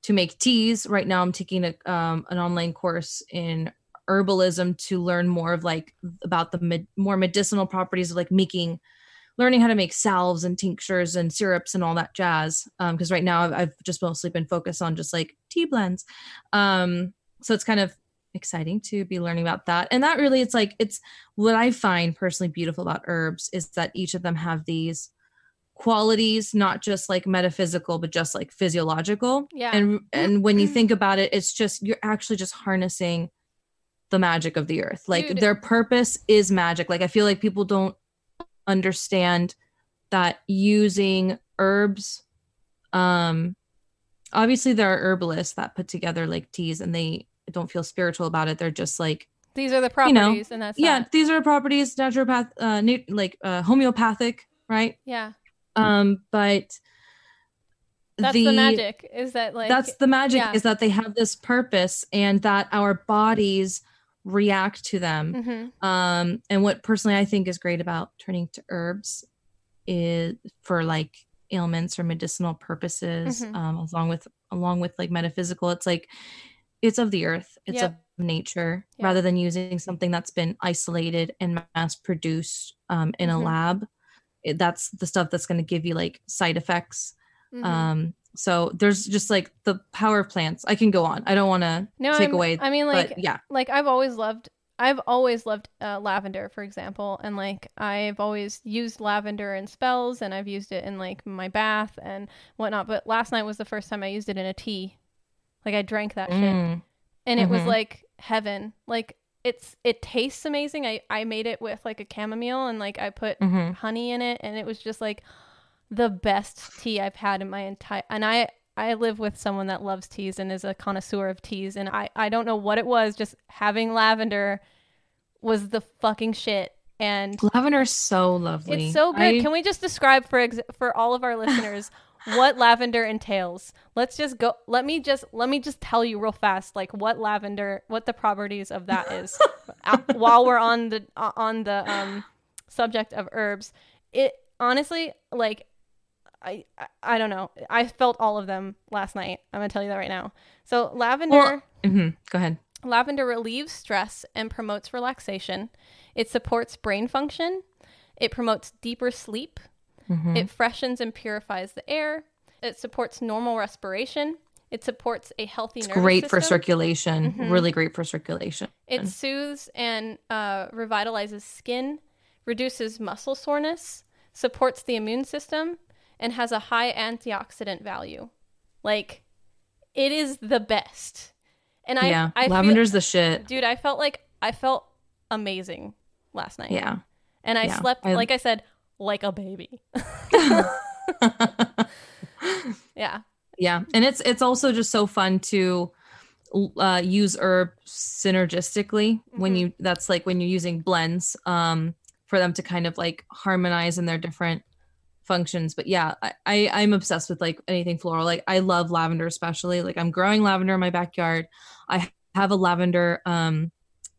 to make teas right now i'm taking a, um, an online course in herbalism to learn more of like about the med- more medicinal properties of like making learning how to make salves and tinctures and syrups and all that jazz because right now I've, I've just mostly been focused on just like tea blends um so it's kind of exciting to be learning about that and that really it's like it's what I find personally beautiful about herbs is that each of them have these qualities, not just like metaphysical, but just like physiological. Yeah. And and when you think about it, it's just you're actually just harnessing the magic of the earth. Like Dude. their purpose is magic. Like I feel like people don't understand that using herbs um obviously there are herbalists that put together like teas and they don't feel spiritual about it. They're just like These are the You know, properties, and that's yeah that. these are properties naturopath uh nat- like uh homeopathic right yeah. um but That's the, magic. Is that like that's the magic yeah. is that they have this purpose and that our bodies react to them Mhm. um and what personally i think is great about turning to herbs is for like ailments or medicinal purposes Mhm. um along with along with like metaphysical it's like it's of the earth it's Yep. of nature Yeah. rather than using something that's been isolated and mass produced um in Mhm. a lab it, that's the stuff that's going to give you like side effects Mhm. um so there's just like the power of plants i can go on i don't want to no, take I'm- away I mean, like, yeah like I've always loved. I've always loved uh, lavender, for example, and like I've always used lavender in spells, and I've used it in like my bath and whatnot. But last night was the first time I used it in a tea. Like I drank that shit, Mm. and it was Mhm. like heaven. Like it's it tastes amazing. I I made it with like a chamomile and like I put Mhm. honey in it and it was just like the best tea I've had in my entire and I I live with someone that loves teas and is a connoisseur of teas and I I don't know what it was just having lavender was the fucking shit and Lavender is so lovely. it's so good. I- Can we just describe for ex- for all of our listeners what lavender entails? Let's just go. Let me just let me just tell you real fast, like what lavender, what the properties of that is. While we're on the on the um, subject of herbs, it honestly like. I, I I don't know. I felt all of them last night. I'm gonna tell you that right now. So lavender Well- Mhm. Go ahead. Lavender relieves stress and promotes relaxation. It supports brain function. It promotes deeper sleep. Mhm. It freshens and purifies the air. It supports normal respiration. It supports a healthy It's great for system. circulation. Mhm. Really great for circulation. It soothes and uh, revitalizes skin, reduces muscle soreness, supports the immune system, and has a high antioxidant value. Like, it is the best. And I, yeah, I feel- lavender's the shit. dude i felt like i felt amazing last night Yeah. and i yeah, slept I- like i said like a baby yeah yeah, and it's it's also just so fun to uh, use herb synergistically when Mhm. you that's like when you're using blends um for them to kind of like harmonize in their different functions but yeah I, I i'm obsessed with like anything floral. Like i love lavender especially. Like i'm growing lavender in my backyard. I have a lavender um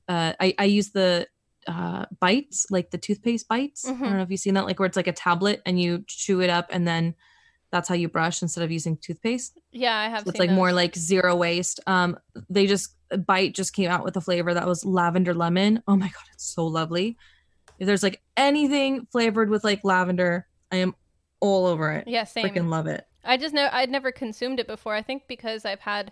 uh i i use the uh bites like the toothpaste bites. I Mhm. don't know if you've seen that like where it's like a tablet and you chew it up and then that's how you brush instead of using toothpaste. Yeah i have so it's like more like zero waste. Um they just bite just came out with a flavor that was lavender lemon. Oh my god it's so lovely. If there's like anything flavored with like lavender i am all over it. Yeah same. Freaking love it. I just know i'd never consumed it before i think because i've had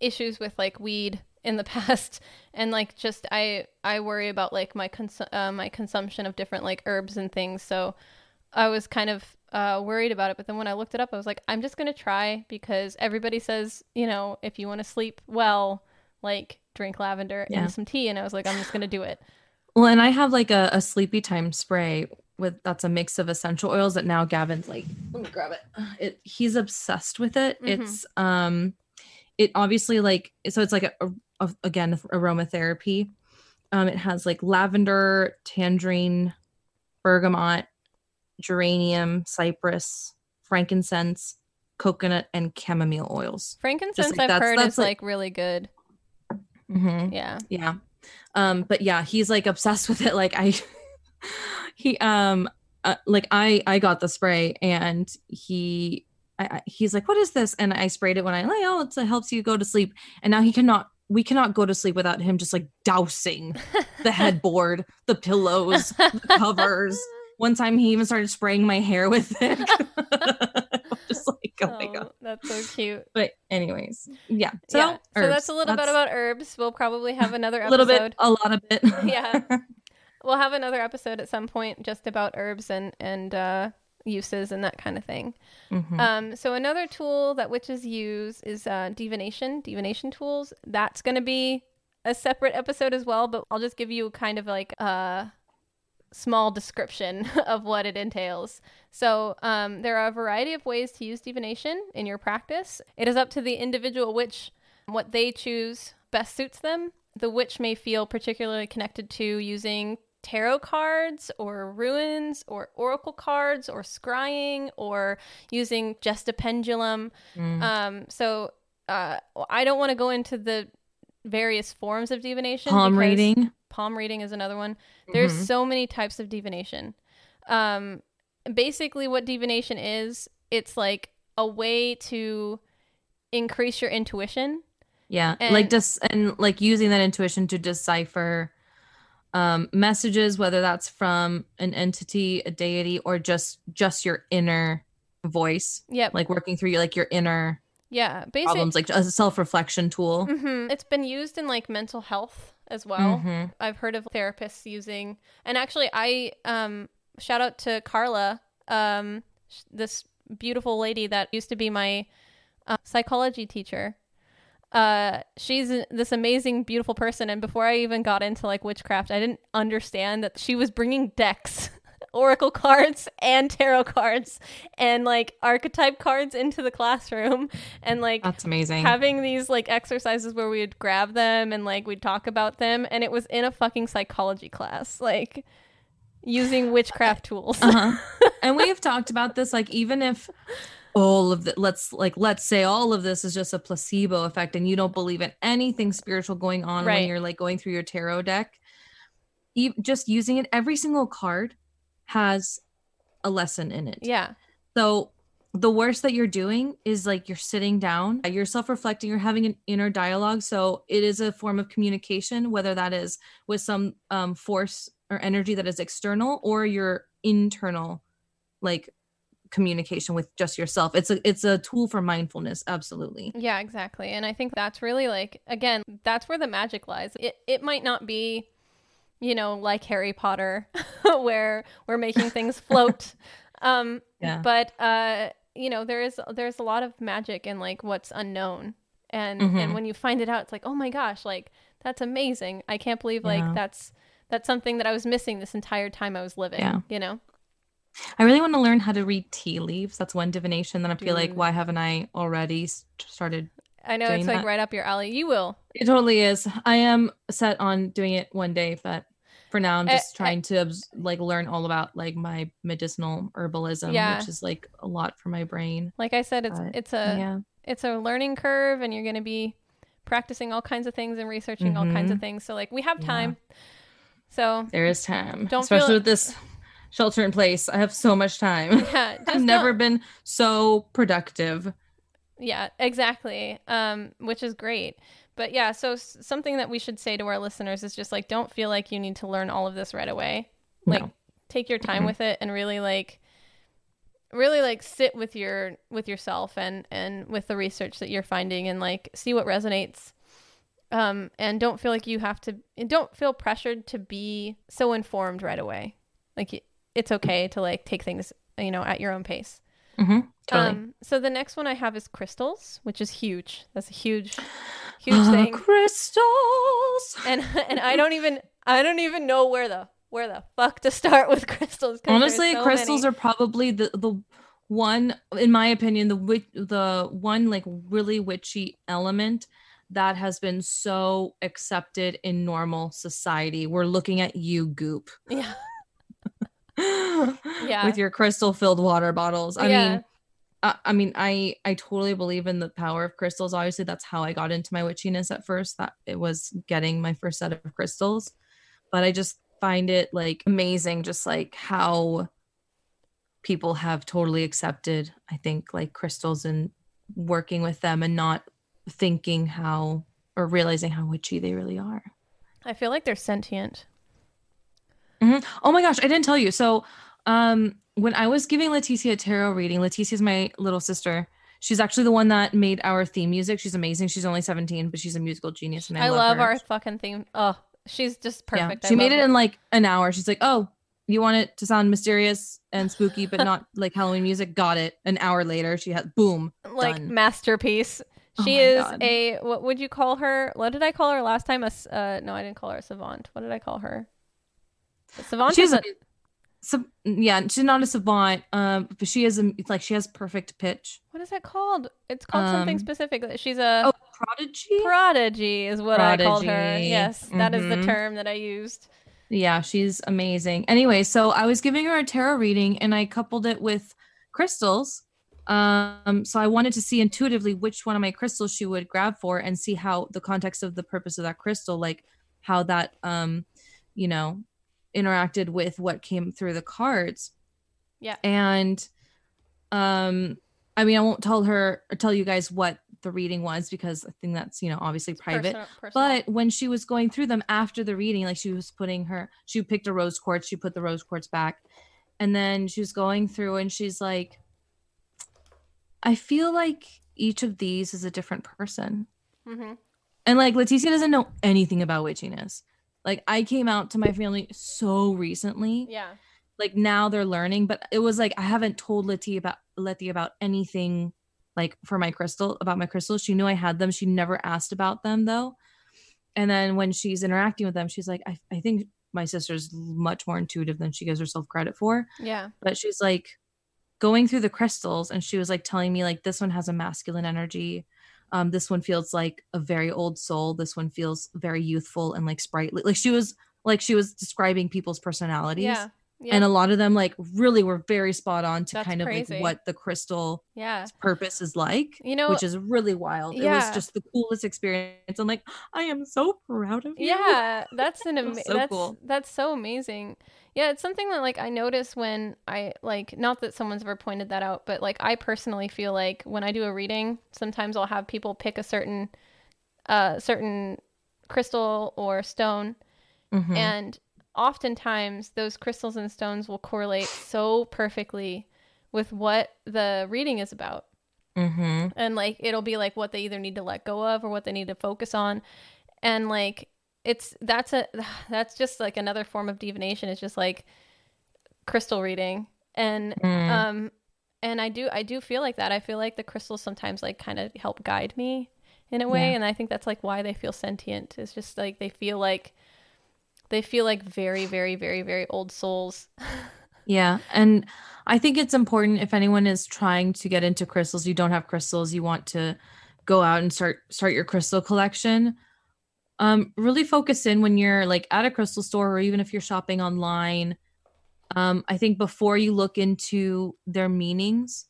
issues with like weed in the past and like just i i worry about like my cons- uh, my consumption of different like herbs and things so i was kind of uh, worried about it but then when i looked it up i was like i'm just gonna try because everybody says you know if you want to sleep well like drink lavender Yeah. and some tea and i was like i'm just gonna do it. Well and i have like a, a sleepy time spray with that's a mix of essential oils that now gavin's like let me grab it, it he's obsessed with it. Mhm. it's um it obviously like so it's like a, a- a- again aromatherapy. Um it has like lavender tangerine bergamot geranium cypress frankincense coconut and chamomile oils. Frankincense like i've that's- heard that's is like- like really good. Mm-hmm. yeah. Yeah. Um but yeah he's like obsessed with it. Like i he um uh, like i i got the spray and he I, I, he's like what is this and i sprayed it when i lay. oh it's, it helps you go to sleep and now he cannot we cannot go to sleep without him just like dousing the headboard the pillows the covers one time he even started spraying my hair with it just like oh, my god that's so cute but anyways yeah so, yeah. So that's a little bit about herbs. We'll probably have another episode. a little bit a lot of it Yeah. We'll have another episode at some point just about herbs and and uh, uses and that kind of thing. Mhm. Um, so another tool that witches use is uh, divination, divination tools. That's going to be a separate episode as well, but I'll just give you kind of like a small description of what it entails. So um, there are a variety of ways to use divination in your practice. It is up to the individual witch what they choose best suits them. The witch may feel particularly connected to using tarot cards or runes or oracle cards or scrying or using just a pendulum. Mm. Um, so uh, I don't want to go into the various forms of divination. palm reading Palm reading is another one. There's Mhm. so many types of divination. Um, basically, what divination is, it's like a way to increase your intuition. Yeah, And- like just and like using that intuition to decipher um messages whether that's from an entity, a deity or just just your inner voice, Yep. like working through your like your inner yeah. Basically, problems like a self-reflection tool. Mhm. It's been used in like mental health as well. Mhm. I've heard of therapists using, and actually, I um shout out to Carla, um sh- this beautiful lady that used to be my uh, psychology teacher. Uh she's this amazing beautiful person and before i even got into like witchcraft i didn't understand that she was bringing decks oracle cards and tarot cards and like archetype cards into the classroom and like That's amazing. having these like exercises where we'd grab them and like we'd talk about them and it was in a fucking psychology class like using witchcraft tools uh-huh. and we've talked about this like even if all of the let's like let's say all of this is just a placebo effect and you don't believe in anything spiritual going on Right. when you're like going through your tarot deck e- just using it every single card has a lesson in it yeah so the worst that you're doing is like you're sitting down, you're self reflecting, you're having an inner dialogue. So it is a form of communication, whether that is with some um, force or energy that is external or your internal, like communication with just yourself. It's a it's a tool for mindfulness. Absolutely. Yeah, exactly. And I think that's really like again, that's where the magic lies. It it might not be, you know, like Harry Potter where we're making things float. um Yeah. but uh you know, there is there's a lot of magic in like what's unknown. And and Mhm. when you find it out it's like, "Oh my gosh, like that's amazing. I can't believe like Yeah. that's that's something that I was missing this entire time I was living." Yeah. You know? I really want to learn how to read tea leaves. That's one divination that I feel like why haven't I already started I know it's like that. right up your alley. You will. It totally is. I am set on doing it one day, but for now I'm Eh, just eh. trying to like learn all about like my medicinal herbalism, Yeah. which is like a lot for my brain. Like I said, it's But, it's a yeah. it's a learning curve and you're going to be practicing all kinds of things and researching all kinds of Mhm. things so like we have Yeah. time so There is time. Don't feel- Especially with this shelter in place. I have so much time. yeah I've never been so productive. yeah exactly um which is great but yeah so s- something that we should say to our listeners is just like don't feel like you need to learn all of this right away like No. take your time Mhm. with it and really like really like sit with your with yourself and and with the research that you're finding and like see what resonates um and don't feel like you have to and don't feel pressured to be so informed right away like it's okay to like take things you know at your own pace hmm Totally. um so the next one i have is crystals which is huge that's a huge huge Ah, thing crystals. and and i don't even i don't even know where the where the fuck to start with crystals. Honestly, so crystals many. are probably the the one, in my opinion, the the one like really witchy element that has been so accepted in normal society. We're looking at you, Goop. yeah yeah. With your crystal filled water bottles. I Yeah. mean, I, I mean, I I totally believe in the power of crystals. Obviously, that's how I got into my witchiness at first. That it was getting my first set of crystals, but I just find it like amazing, just like how people have totally accepted. I think like crystals and working with them and not thinking how or realizing how witchy they really are. i feel like they're sentient Mhm. Oh my gosh, I didn't tell you. So, um, when I was giving Leticia a tarot reading, Leticia's my little sister. She's actually the one that made our theme music. She's amazing. She's only 17, but she's a musical genius, and I, i, love, her. our fucking theme oh she's just perfect Yeah. I She made love it in like an hour. She's like, "Oh, you want it to sound mysterious and spooky, but not like Halloween music? Got it." An hour later, she had boom. like done. masterpiece Oh she my is God. a what would you call her what did i call her last time A uh no i didn't call her a savant what did i call her savant She's is a, yeah, she's not a savant, um, but she is a, like she has perfect pitch. what is that called it's called something Um, specific she's a Oh, prodigy. prodigy is what i called her Prodigy. yes that is the Mhm. term that i used Yeah, she's amazing. Anyway, so I was giving her a tarot reading and I coupled it with crystals. Um, so I wanted to see intuitively which one of my crystals she would grab for and see how the context of the purpose of that crystal, like how that um, you know, interacted with what came through the cards. Yeah. And um I mean I won't tell her or tell you guys what the reading was because I think that's, you know, obviously private. Personal- personal. But when she was going through them after the reading, like she was putting her, she picked a rose quartz, she put the rose quartz back, and then she was going through and she's like, I feel like each of these is a different person. Mhm. And like Leticia doesn't know anything about witchiness. Like I came out to my family so recently. yeah Like now they're learning, but it was like I haven't told Letty about Letty about anything like for my crystal about my crystals. She knew I had them. She never asked about them though. And then when she's interacting with them, she's like, I, I think my sister's much more intuitive than she gives herself credit for. Yeah. But she's like going through the crystals and she was like telling me like this one has a masculine energy. Um, this one feels like a very old soul. This one feels very youthful and like sprightly. Like she was like she was describing people's personalities. Yeah. Yeah. And a lot of them like really were very spot on to That's kind of crazy. like what the crystal yeah. purpose is like, You know, which is really wild. It was just the coolest experience. I'm like, I am so proud of you. yeah that's an amazing. That's so that's cool. that's so amazing yeah it's something that like i notice when i like not that someone's ever pointed that out but like i personally feel like when i do a reading sometimes i'll have people pick a certain uh certain crystal or stone Mhm. and oftentimes those crystals and stones will correlate so perfectly with what the reading is about Mm-hmm. and like it'll be like what they either need to let go of or what they need to focus on and like it's that's a that's just like another form of divination it's just like crystal reading and Mm. um and i do i do feel like that i feel like the crystals sometimes like kind of help guide me in a way Yeah. and i think that's like why they feel sentient it's just like they feel like they feel like very very very very old souls Yeah. And I think it's important if anyone is trying to get into crystals, you don't have crystals, you want to go out and start start your crystal collection. Um, really focus in when you're like at a crystal store or even if you're shopping online. Um, I think before you look into their meanings,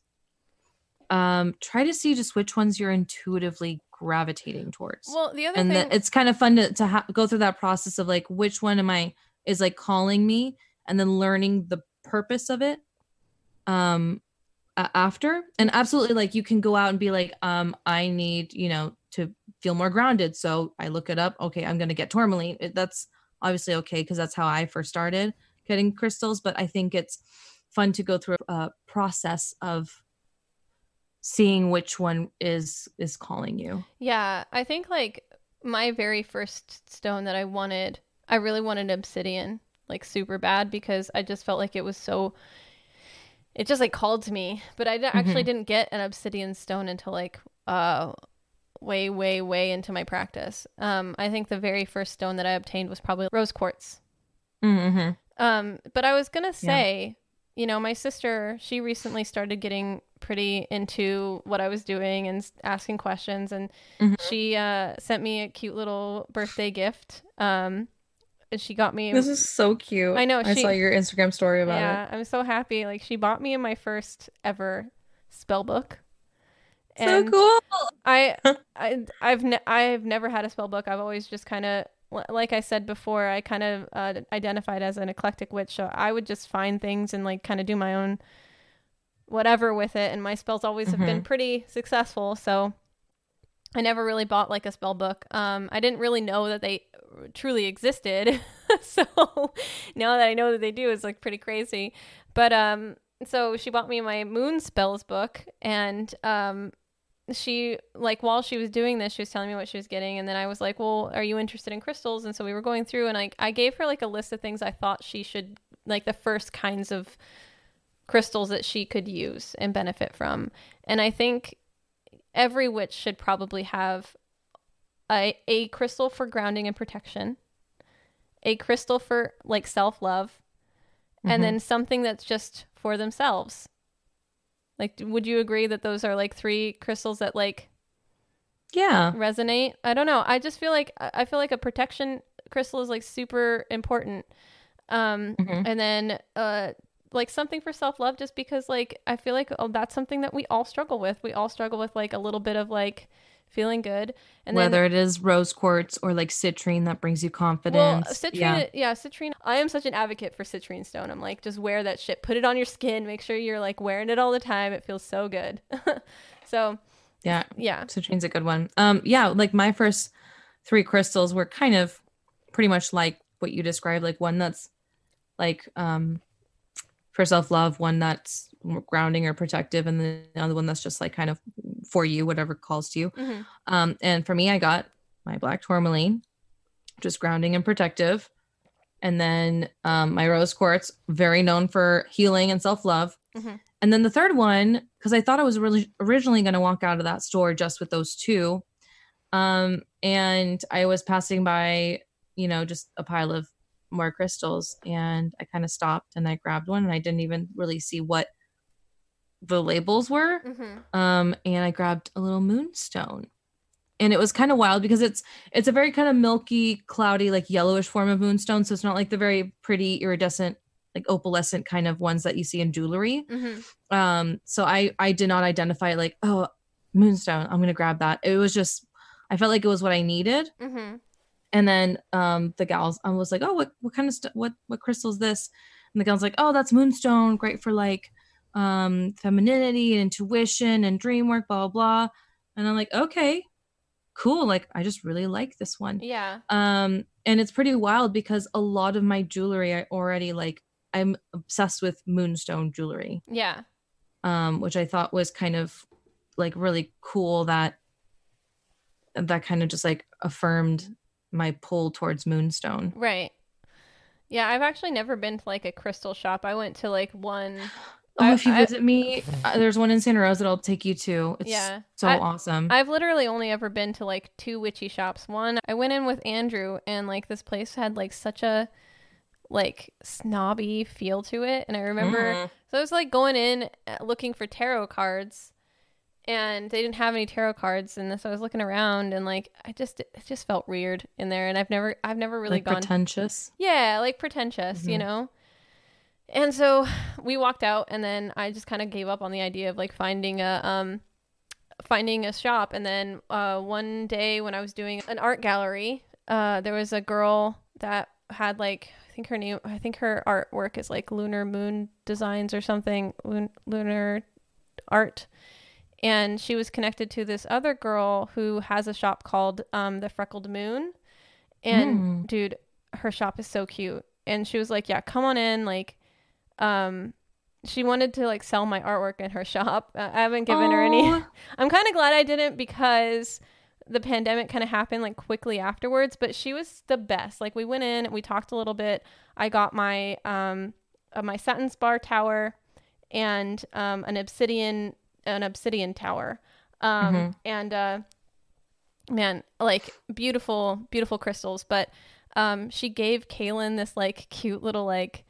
um, try to see just which ones you're intuitively gravitating towards well the other and thing that it's kind of fun to, to ha- go through that process of like which one am i is like calling me and then learning the purpose of it um after and absolutely like you can go out and be like um i need you know feel more grounded. So i look it up. Okay i'm gonna get tourmaline. It- that's obviously okay because that's how i first started getting crystals but i think it's fun to go through a process of seeing which one is is calling you. Yeah, I think like my very first stone that I wanted, I really wanted obsidian, like super bad because I just felt like it was so it just like called to me, but I actually Mhm. didn't get an obsidian stone until like uh way way way into my practice. Um I think the very first stone that I obtained was probably rose quartz. mm-hmm. Um, but I was gonna say, you know, my sister, she recently started getting pretty into what I was doing and asking questions, and Mhm. she uh, sent me a cute little birthday gift. Um, and she got me. This is so cute. I know, I she- saw your Instagram story about it. yeah, I'm so happy. Like she bought me my first ever spell book. It. So cool. I, I I've ne- I've never had a spell book. I've always just kind of like I said before, I kind of uh, identified as an eclectic witch, so I would just find things and like kind of do my own whatever with it. And my spells always have been pretty successful, so I never really bought like a spell book. Um, I didn't really know that they truly existed, so now that I know that they do, it's like pretty crazy. But um, so she bought me my moon spells book, and um, she like while she was doing this she was telling me what she was getting and then i was like well are you interested in crystals? And so we were going through and i, I gave her like a list of things i thought she should like the first kinds of crystals that she could use and benefit from. And i think every witch should probably have a, a crystal for grounding and protection a crystal for like self-love and Mhm. then something that's just for themselves like would you agree that those are like three crystals that like Yeah. resonate i don't know i just feel like i feel like a protection crystal is like super important um Mhm. and then uh like something for self-love just because like i feel like oh that's something that we all struggle with we all struggle with like a little bit of like feeling good and then Whether it is rose quartz or like citrine that brings you confidence. well, citrine, yeah. yeah. citrine. I am such an advocate for citrine stone. I'm like, just wear that shit. Put it on your skin. Make sure you're like wearing it all the time. It feels so good. so Yeah. yeah, Citrine's a good one. Um, yeah, like my first three crystals were kind of pretty much like what you described, like one that's like um for self-love, one that's grounding or protective, and then the other one that's just like kind of for you, whatever calls to you. Mhm. Um, and for me, I got my black tourmaline, just grounding and protective. And then um, my rose quartz, very known for healing and self love. Mhm. and then the third one, because I thought I was really originally going to walk out of that store just with those two. Um, and I was passing by, you know, just a pile of more crystals, and I kind of stopped and I grabbed one, and I didn't even really see what the labels were. Mm-hmm. Um, and I grabbed a little moonstone. And it was kind of wild because it's it's a very kind of milky, cloudy, like yellowish form of moonstone. So it's not like the very pretty iridescent like opalescent kind of ones that you see in jewelry. Mm-hmm. Um, so I I did not identify like oh moonstone. I'm gonna grab that. It was just I felt like it was what I needed. Mm-hmm. And then um the gals I was like oh what what kind of stuff what what crystal is this? And the gal's like oh that's moonstone, great for like um femininity and intuition and dream work blah blah blah. And I'm like okay cool like I just really like this one. Yeah. Um and it's pretty wild because a lot of my jewelry I already like I'm obsessed with moonstone jewelry, Yeah. um, which I thought was kind of like really cool that that kind of just like affirmed my pull towards moonstone. Right. Yeah, I've actually never been to like a crystal shop. I went to like one. Oh, I- if you I- visit me, uh, there's one in Santa Rosa that I'll take you to. It's Yeah. so I- awesome. I've literally only ever been to like two witchy shops. One, I went in with Andrew, and like this place had like such a like snobby feel to it. And I remember, Mhm. so I was like going in uh, looking for tarot cards, and they didn't have any tarot cards. And so I was looking around, and like I just it just felt weird in there. And I've never I've never really like gone pretentious. yeah, like pretentious, you Mhm. know? And so we walked out and then I just kind of gave up on the idea of like finding a um finding a shop and then uh one day when I was doing an art gallery, uh there was a girl that had like I think her name I think her artwork is like Lunar Moon Designs or something, lun- lunar art. And she was connected to this other girl who has a shop called um the Freckled Moon. And Mm. dude, her shop is so cute. And she was like, "Yeah, come on in." Like, um, she wanted to like sell my artwork in her shop. I haven't given her any. I'm kind of glad I didn't because the pandemic kind of happened like quickly afterwards. But she was the best. Like, we went in, and we talked a little bit. I got my um, uh, my satin spar tower and um, an obsidian an obsidian tower. Um, Mhm. and uh, man, like beautiful, beautiful crystals. But um, she gave Kaylin this like cute little like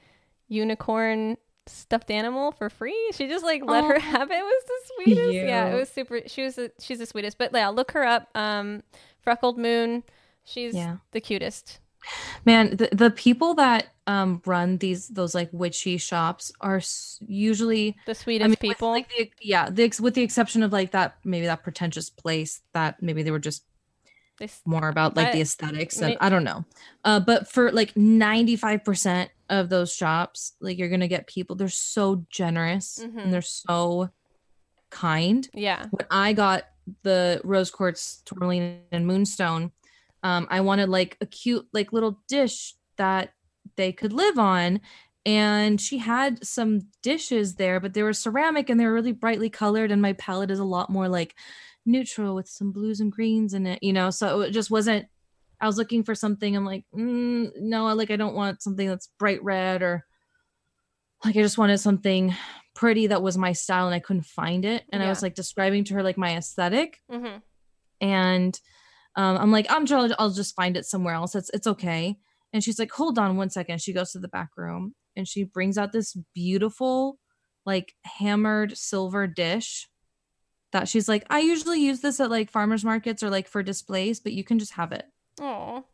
unicorn stuffed animal for free. She just like let her have it. It was the sweetest. Yeah, it was super. She was the, she's the sweetest. But yeah, look her up. Um, Freckled Moon. She's Yeah. the cutest. Man, the, the people that um run these those like witchy shops are s- usually The sweetest I mean, with, people. like the, yeah, the, with the exception of like that maybe that pretentious place that maybe they were just They s- more about like I- the aesthetics and I don't know. Uh, but for like ninety five percent of those shops, like you're gonna get people. They're so generous Mhm. and they're so kind. yeah. When I got the rose quartz tourmaline and moonstone, um, I wanted like a cute like little dish that they could live on. And she had some dishes there, but they were ceramic and they were really brightly colored. And my palette is a lot more like neutral with some blues and greens in it, you know. So it just wasn't. I was looking for something. I'm like, mm, no, like I don't want something that's bright red or like I just wanted something pretty that was my style and I couldn't find it. And I was like describing to her like my aesthetic hmm and um, I'm like, I'm sure I'll, I'll just find it somewhere else. It's it's okay. And she's like, hold on one second. She goes to the back room and she brings out this beautiful, like hammered silver dish that she's like, I usually use this at like farmers markets or like for displays, but you can just have it. Oh.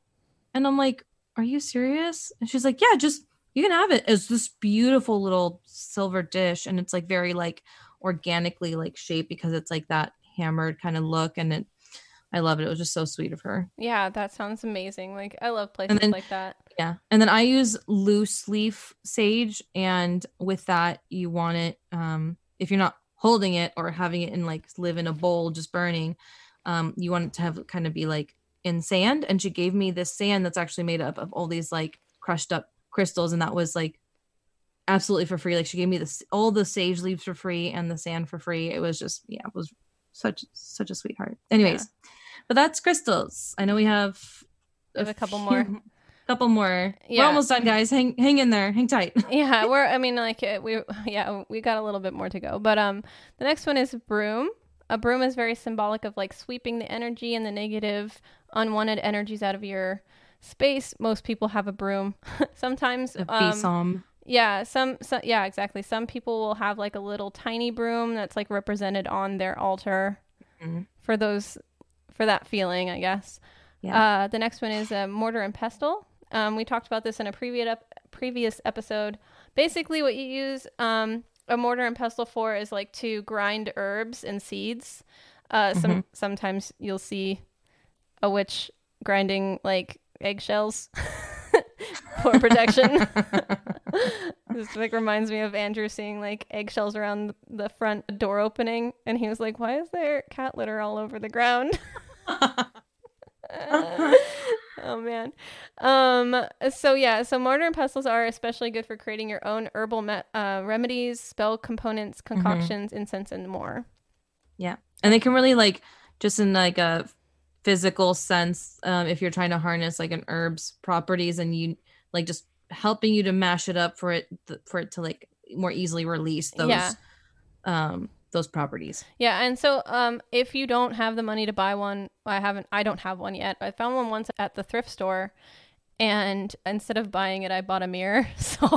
And I'm like, are you serious? And she's like, yeah, just you can have it. It's this beautiful little silver dish, and it's like very like organically like shaped because it's like that hammered kind of look, and it. I love it. It was just so sweet of her. Yeah, that sounds amazing. Like I love places then- like that. Yeah. And then I use loose leaf sage, and with that, you want it. Um, if you're not holding it or having it in like live in a bowl just burning, um, you want it to have kind of be like in sand. And she gave me this sand that's actually made up of all these like crushed up crystals, and that was like absolutely for free. Like she gave me this all the sage leaves for free and the sand for free. It was just yeah, it was such such a sweetheart. Anyways, but that's crystals. I know we have have a couple more. Couple more. Yeah. We're almost done, guys. Hang hang in there. Hang tight. yeah, we're. I mean, like uh, we. Yeah, we got a little bit more to go. But um, the next one is broom. A broom is very symbolic of like sweeping the energy and the negative, unwanted energies out of your space. Most people have a broom. Sometimes A um. Yeah, some, some yeah, exactly. Some people will have like a little tiny broom that's like represented on their altar Mhm. for those for that feeling, I guess. Yeah. Uh, the next one is a mortar and pestle. Um, we talked about this in a previous ep- previous episode. Basically, what you use um, a mortar and pestle for is like to grind herbs and seeds. Uh, some Mhm. sometimes you'll see a witch grinding like eggshells for protection. this like reminds me of Andrew seeing like eggshells around the front door opening, and he was like, "Why is there cat litter all over the ground?" oh man. Um. So yeah. So mortar and pestles are especially good for creating your own herbal me- uh, remedies, spell components, concoctions, incense, and more. Yeah, and they can really like just in like a physical sense um if you're trying to harness like an herb's properties and you like just helping you to mash it up for it th- for it to like more easily release those Yeah. um those properties Yeah, and so um, if you don't have the money to buy one, I haven't. I don't have one yet. I found one once at the thrift store, and instead of buying it, I bought a mirror. So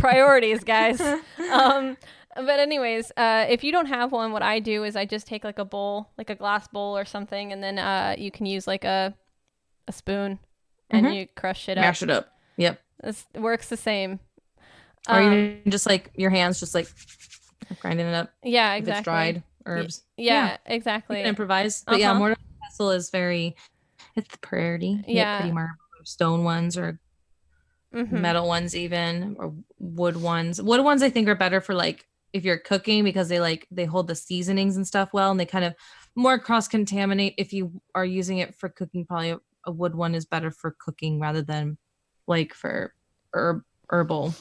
priorities, guys. Um, but anyways, uh, if you don't have one, what I do is I just take like a bowl, like a glass bowl or something, and then uh, you can use like a a spoon, and Mhm. you crush it mash up. it up yep This works the same. or Um, even just like your hands just like grinding it up yeah, if exactly. it's dried herbs Yeah, Yeah. exactly. improvise but yeah Uh-huh. mortar and pestle is very it's the priority You Yeah. pretty marble stone ones or Mhm. metal ones even or wood ones wood ones i think are better for like if you're cooking because they like they hold the seasonings and stuff well and they kind of more cross contaminate if you are using it for cooking probably a, a wood one is better for cooking rather than like for herb herbal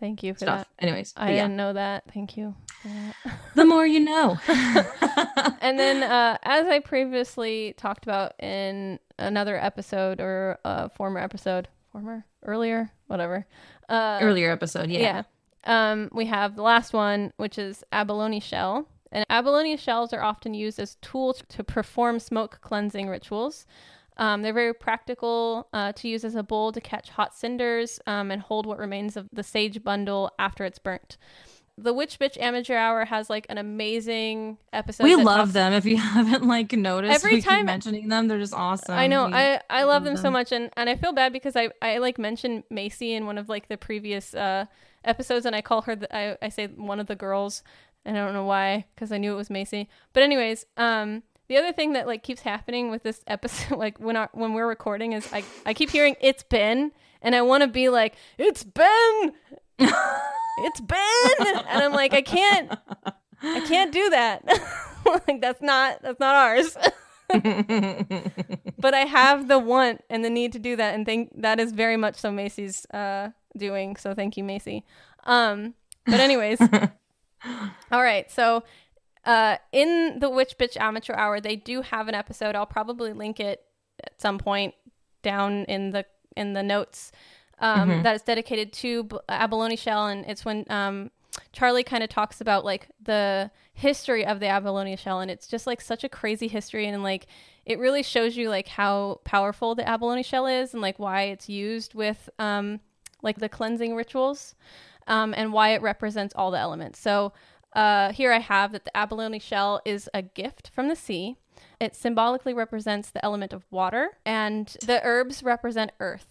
Thank you for stuff that. anyways I yeah didn't know that. Thank you. that. the more you know and then, uh, as I previously talked about in another episode or a former episode, former, earlier, whatever. Uh, earlier episode yeah, yeah. Um, we have the last one, which is abalone shell. And abalone shells are often used as tools to perform smoke cleansing rituals. Um, they're very practical uh, to use as a bowl to catch hot cinders um, and hold what remains of the sage bundle after it's burnt. The Witch Bitch Amateur Hour has like an amazing episode. we love talks- them if you haven't like noticed Every time- mentioning them they're just awesome I know. We- I, I love love them so much and, and I feel bad because I, I like mentioned Macy in one of like the previous uh, episodes and I call her the, I, I say one of the girls and I don't know why because I knew it was Macy. But anyways, um the other thing that like keeps happening with this episode like when our when we're recording is I I keep hearing it's Ben and I want to be like it's Ben it's Ben and I'm like I can't I can't do that. like that's not that's not ours. but I have the want and the need to do that, and think that is very much so Macy's uh, doing. So thank you, Macy. Um, but anyways, all right. So uh, in the Witch Bitch Amateur Hour, they do have an episode. I'll probably link it at some point down in the in the notes um, Mhm. that is dedicated to b- abalone shell, and it's when um, Charlie kind of talks about like the history of the abalone shell, and it's just like such a crazy history, and like it really shows you like how powerful the abalone shell is, and like why it's used with um, like the cleansing rituals, um, and why it represents all the elements. So uh, here I have that the abalone shell is a gift from the sea. It symbolically represents the element of water, and the herbs represent earth.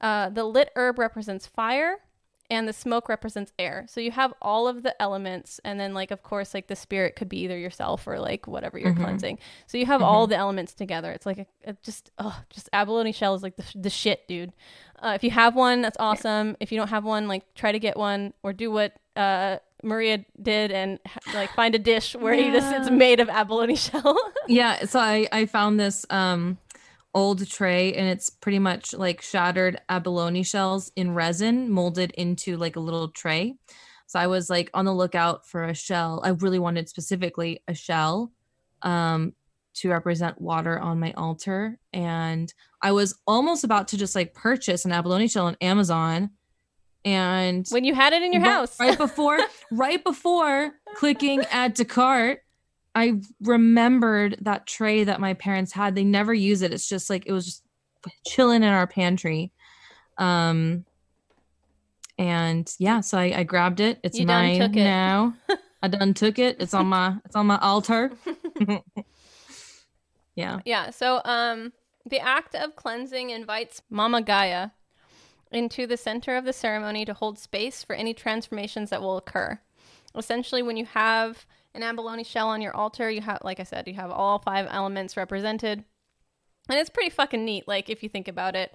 Uh, the lit herb represents fire, and the smoke represents air. So you have all of the elements, and then like of course like the spirit could be either yourself or like whatever you're Mhm. cleansing. So you have all the elements together. It's like a, a just oh just abalone shell is like the, the shit, dude. Uh, if you have one, that's awesome. If you don't have one, like try to get one or do what uh, Maria did and like find a dish where you just it's made of abalone shell. yeah so i i found this um old tray and it's pretty much like shattered abalone shells in resin molded into like a little tray so i was like on the lookout for a shell i really wanted specifically a shell um to represent water on my altar. And I was almost about to just like purchase an abalone shell on Amazon. And when you had it in your right, house, right before, right before clicking add to cart, I remembered that tray that my parents had. They never use it. It's just like it was just chilling in our pantry. Um, and yeah, so I, I grabbed it. It's You mine it. now. I done took it. It's on my it's on my altar. yeah. Yeah. So, um, the act of cleansing invites Mama Gaia into the center of the ceremony to hold space for any transformations that will occur. Essentially, when you have an abalone shell on your altar, you have, like I said, you have all five elements represented, and it's pretty fucking neat. Like if you think about it,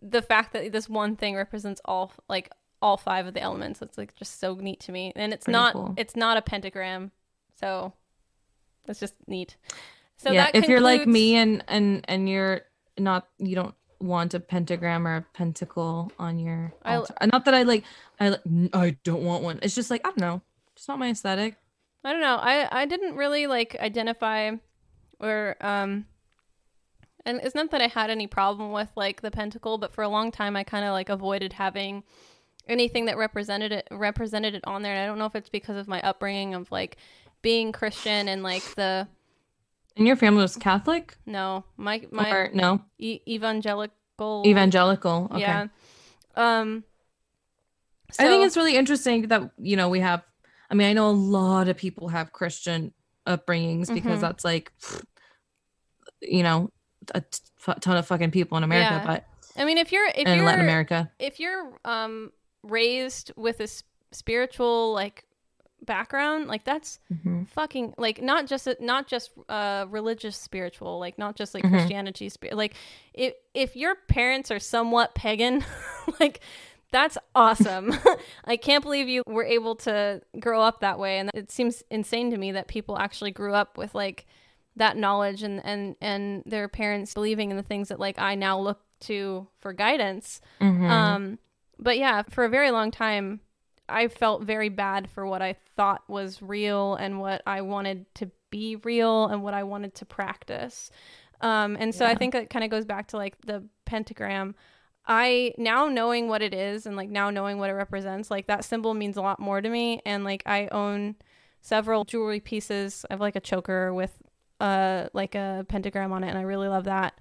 the fact that this one thing represents all, like all five of the elements, it's like just so neat to me. And it's Pretty not, cool. it's not a pentagram, so it's just neat. So yeah. If you're like me and and and you're not you don't want a pentagram or a pentacle on your I- altar. Uh, not that I like I like I don't want one. It's just like I don't know. It's not my aesthetic. I don't know. I I didn't really like identify or um and it's not that I had any problem with like the pentacle, but for a long time I kind of like avoided having anything that represented it represented it on there. And I don't know if it's because of my upbringing of like being Christian and like the And your family was Catholic no, my my or no e- evangelical evangelical? Okay. Yeah. Um I think it's really interesting that you know we have. I mean, I know a lot of people have Christian upbringings because Mhm. that's like, you know, a t- ton of fucking people in America, Yeah. but I mean if you're if in you're Latin America. if you're um raised with a spiritual like background like that's Mhm. fucking like not just not just uh religious spiritual like not just like Mhm. christianity spirit like if if your parents are somewhat pagan like that's awesome i can't believe you were able to grow up that way and it seems insane to me that people actually grew up with like that knowledge and and and their parents believing in the things that like i now look to for guidance Mhm. um, but yeah, for a very long time, I felt very bad for what I thought was real and what I wanted to be real and what I wanted to practice. Um, and so I think it kind of goes back to like the pentagram. I now knowing what it is and like now knowing what it represents, like that symbol means a lot more to me. And like I own several jewelry pieces. I have like a choker with uh like a pentagram on it, and I really love that.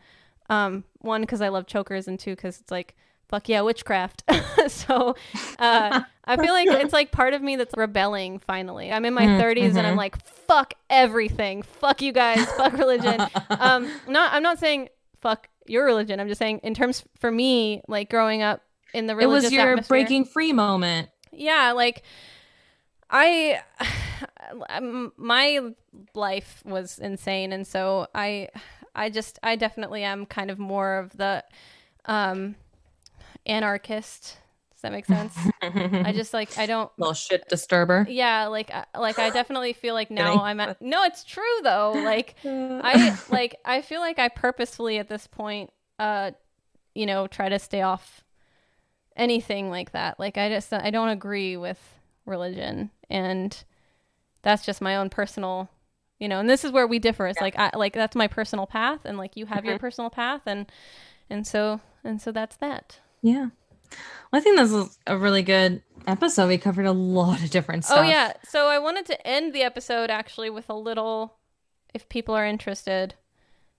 Um, one because I love chokers, and two because it's like fuck yeah, witchcraft. so uh, I feel like it's like part of me that's rebelling. Finally, I'm in my Mm, 30s, and I'm mhm. like fuck everything, fuck you guys, fuck religion. um, not I'm not saying fuck your religion. I'm just saying in terms for me, like growing up in the it was your breaking free moment. yeah like i um, my life was insane and so i i just i definitely am kind of more of the um anarchist does that make sense i just like i don't little shit disturber. yeah like I- like i definitely feel like now i'm at no it's true though like uh. I like I feel like I purposefully at this point uh you know try to stay off anything like that. Like I just I don't agree with religion and that's just my own personal you know and this is where we differ. It's like I like that's my personal path and like you have your mm-hmm. personal path and and so and so that's that. Yeah. Well, I think this was a really good episode. We covered a lot of different stuff. Oh yeah. So I wanted to end the episode actually with a little if people are interested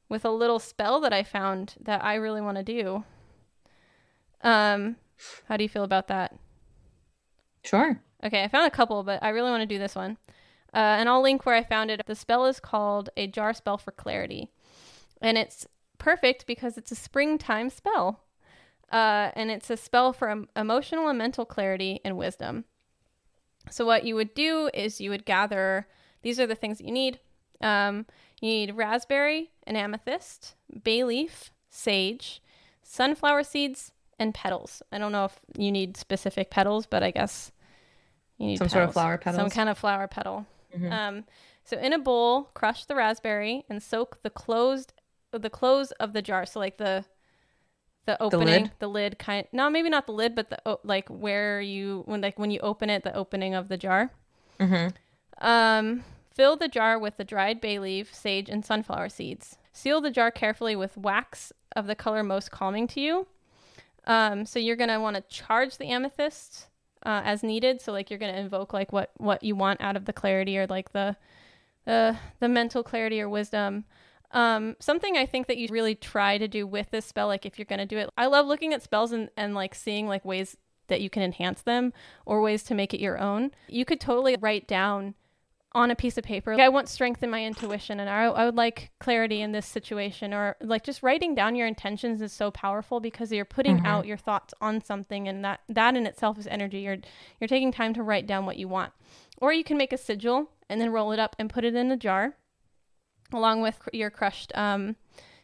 with a little spell that I found that I really want to do. Um how do you feel about that? Sure. Okay, I found a couple, but I really want to do this one. Uh, and I'll link where I found it. The spell is called a jar spell for clarity. And it's perfect because it's a springtime spell. Uh, and it's a spell for em- emotional and mental clarity and wisdom. So, what you would do is you would gather these are the things that you need. Um, you need raspberry and amethyst, bay leaf, sage, sunflower seeds, and petals. I don't know if you need specific petals, but I guess you need Some sort of petals. flower Some kind of flower petal. Mhm. Um, so in a bowl, crush the raspberry and soak the closed the close of the jar. So like the the opening, the lid, lid? kind. No, maybe not the lid, but the like where you when like when you open it, the opening of the jar. Mhm. Um, Fill the jar with the dried bay leaf, sage, and sunflower seeds. Seal the jar carefully with wax of the color most calming to you. Um, so you're gonna want to charge the amethyst uh, as needed. So like you're gonna invoke like what what you want out of the clarity or like the the the mental clarity or wisdom. Um, something I think that you really try to do with this spell, like if you're gonna do it, I love looking at spells and, and like seeing like ways that you can enhance them or ways to make it your own. You could totally write down on a piece of paper. Like, I want strength in my intuition and I, I would like clarity in this situation or like just writing down your intentions is so powerful because you're putting mm-hmm. out your thoughts on something and that that in itself is energy. You're you're taking time to write down what you want. Or you can make a sigil and then roll it up and put it in a jar along with your crushed um,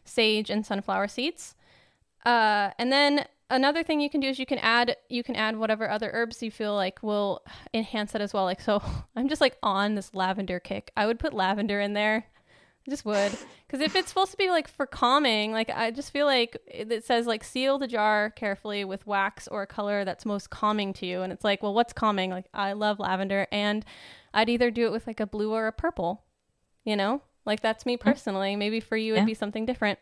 sage and sunflower seeds. Uh, and then another thing you can do is you can add you can add whatever other herbs you feel like will enhance it as well. Like so, I'm just like on this lavender kick. I would put lavender in there. Just would because if it's supposed to be like for calming, like I just feel like it says like seal the jar carefully with wax or a color that's most calming to you, and it's like, well, what's calming? Like I love lavender, and I'd either do it with like a blue or a purple. You know, like that's me personally. Maybe for you it'd yeah. be something different.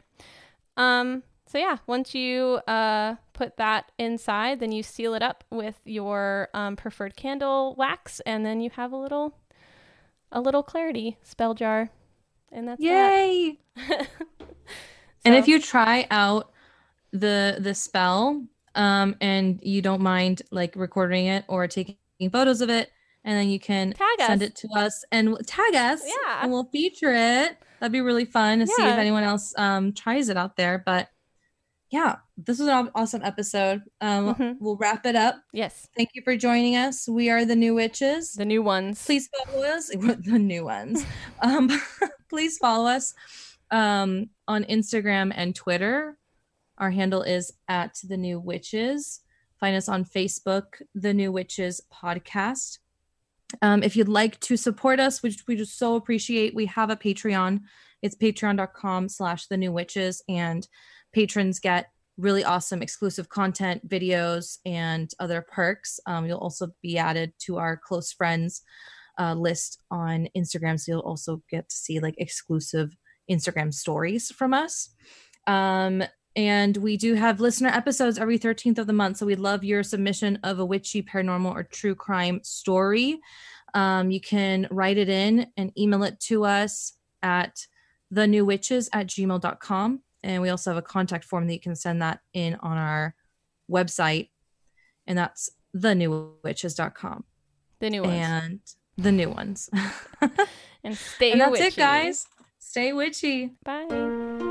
Um, so yeah, once you uh, put that inside, then you seal it up with your um, preferred candle wax, and then you have a little a little clarity spell jar, and that's yay. That. so, and if you try out the the spell, um, and you don't mind like recording it or taking photos of it, and then you can tag send it to us and tag us, yeah, and we'll feature it. That'd be really fun to yeah. see if anyone else um, tries it out there, but yeah, this was an awesome episode. Um, mm-hmm. We'll wrap it up. Yes. Thank you for joining us. We are the new witches. The new ones. Please follow us. the new ones. um, please follow us um, on Instagram and Twitter. Our handle is at the new witches. Find us on Facebook, the new witches podcast. Um, if you'd like to support us, which we just so appreciate, we have a Patreon. It's patreon.com slash the new witches. And patrons get really awesome exclusive content, videos, and other perks. Um, you'll also be added to our close friends uh, list on Instagram. So you'll also get to see like exclusive Instagram stories from us. Um, and we do have listener episodes every 13th of the month. So we'd love your submission of a witchy, paranormal, or true crime story. Um, you can write it in and email it to us at the new witches at gmail.com and we also have a contact form that you can send that in on our website and that's thenewwitches.com the new ones and the new ones and stay and that's witchy. it guys stay witchy bye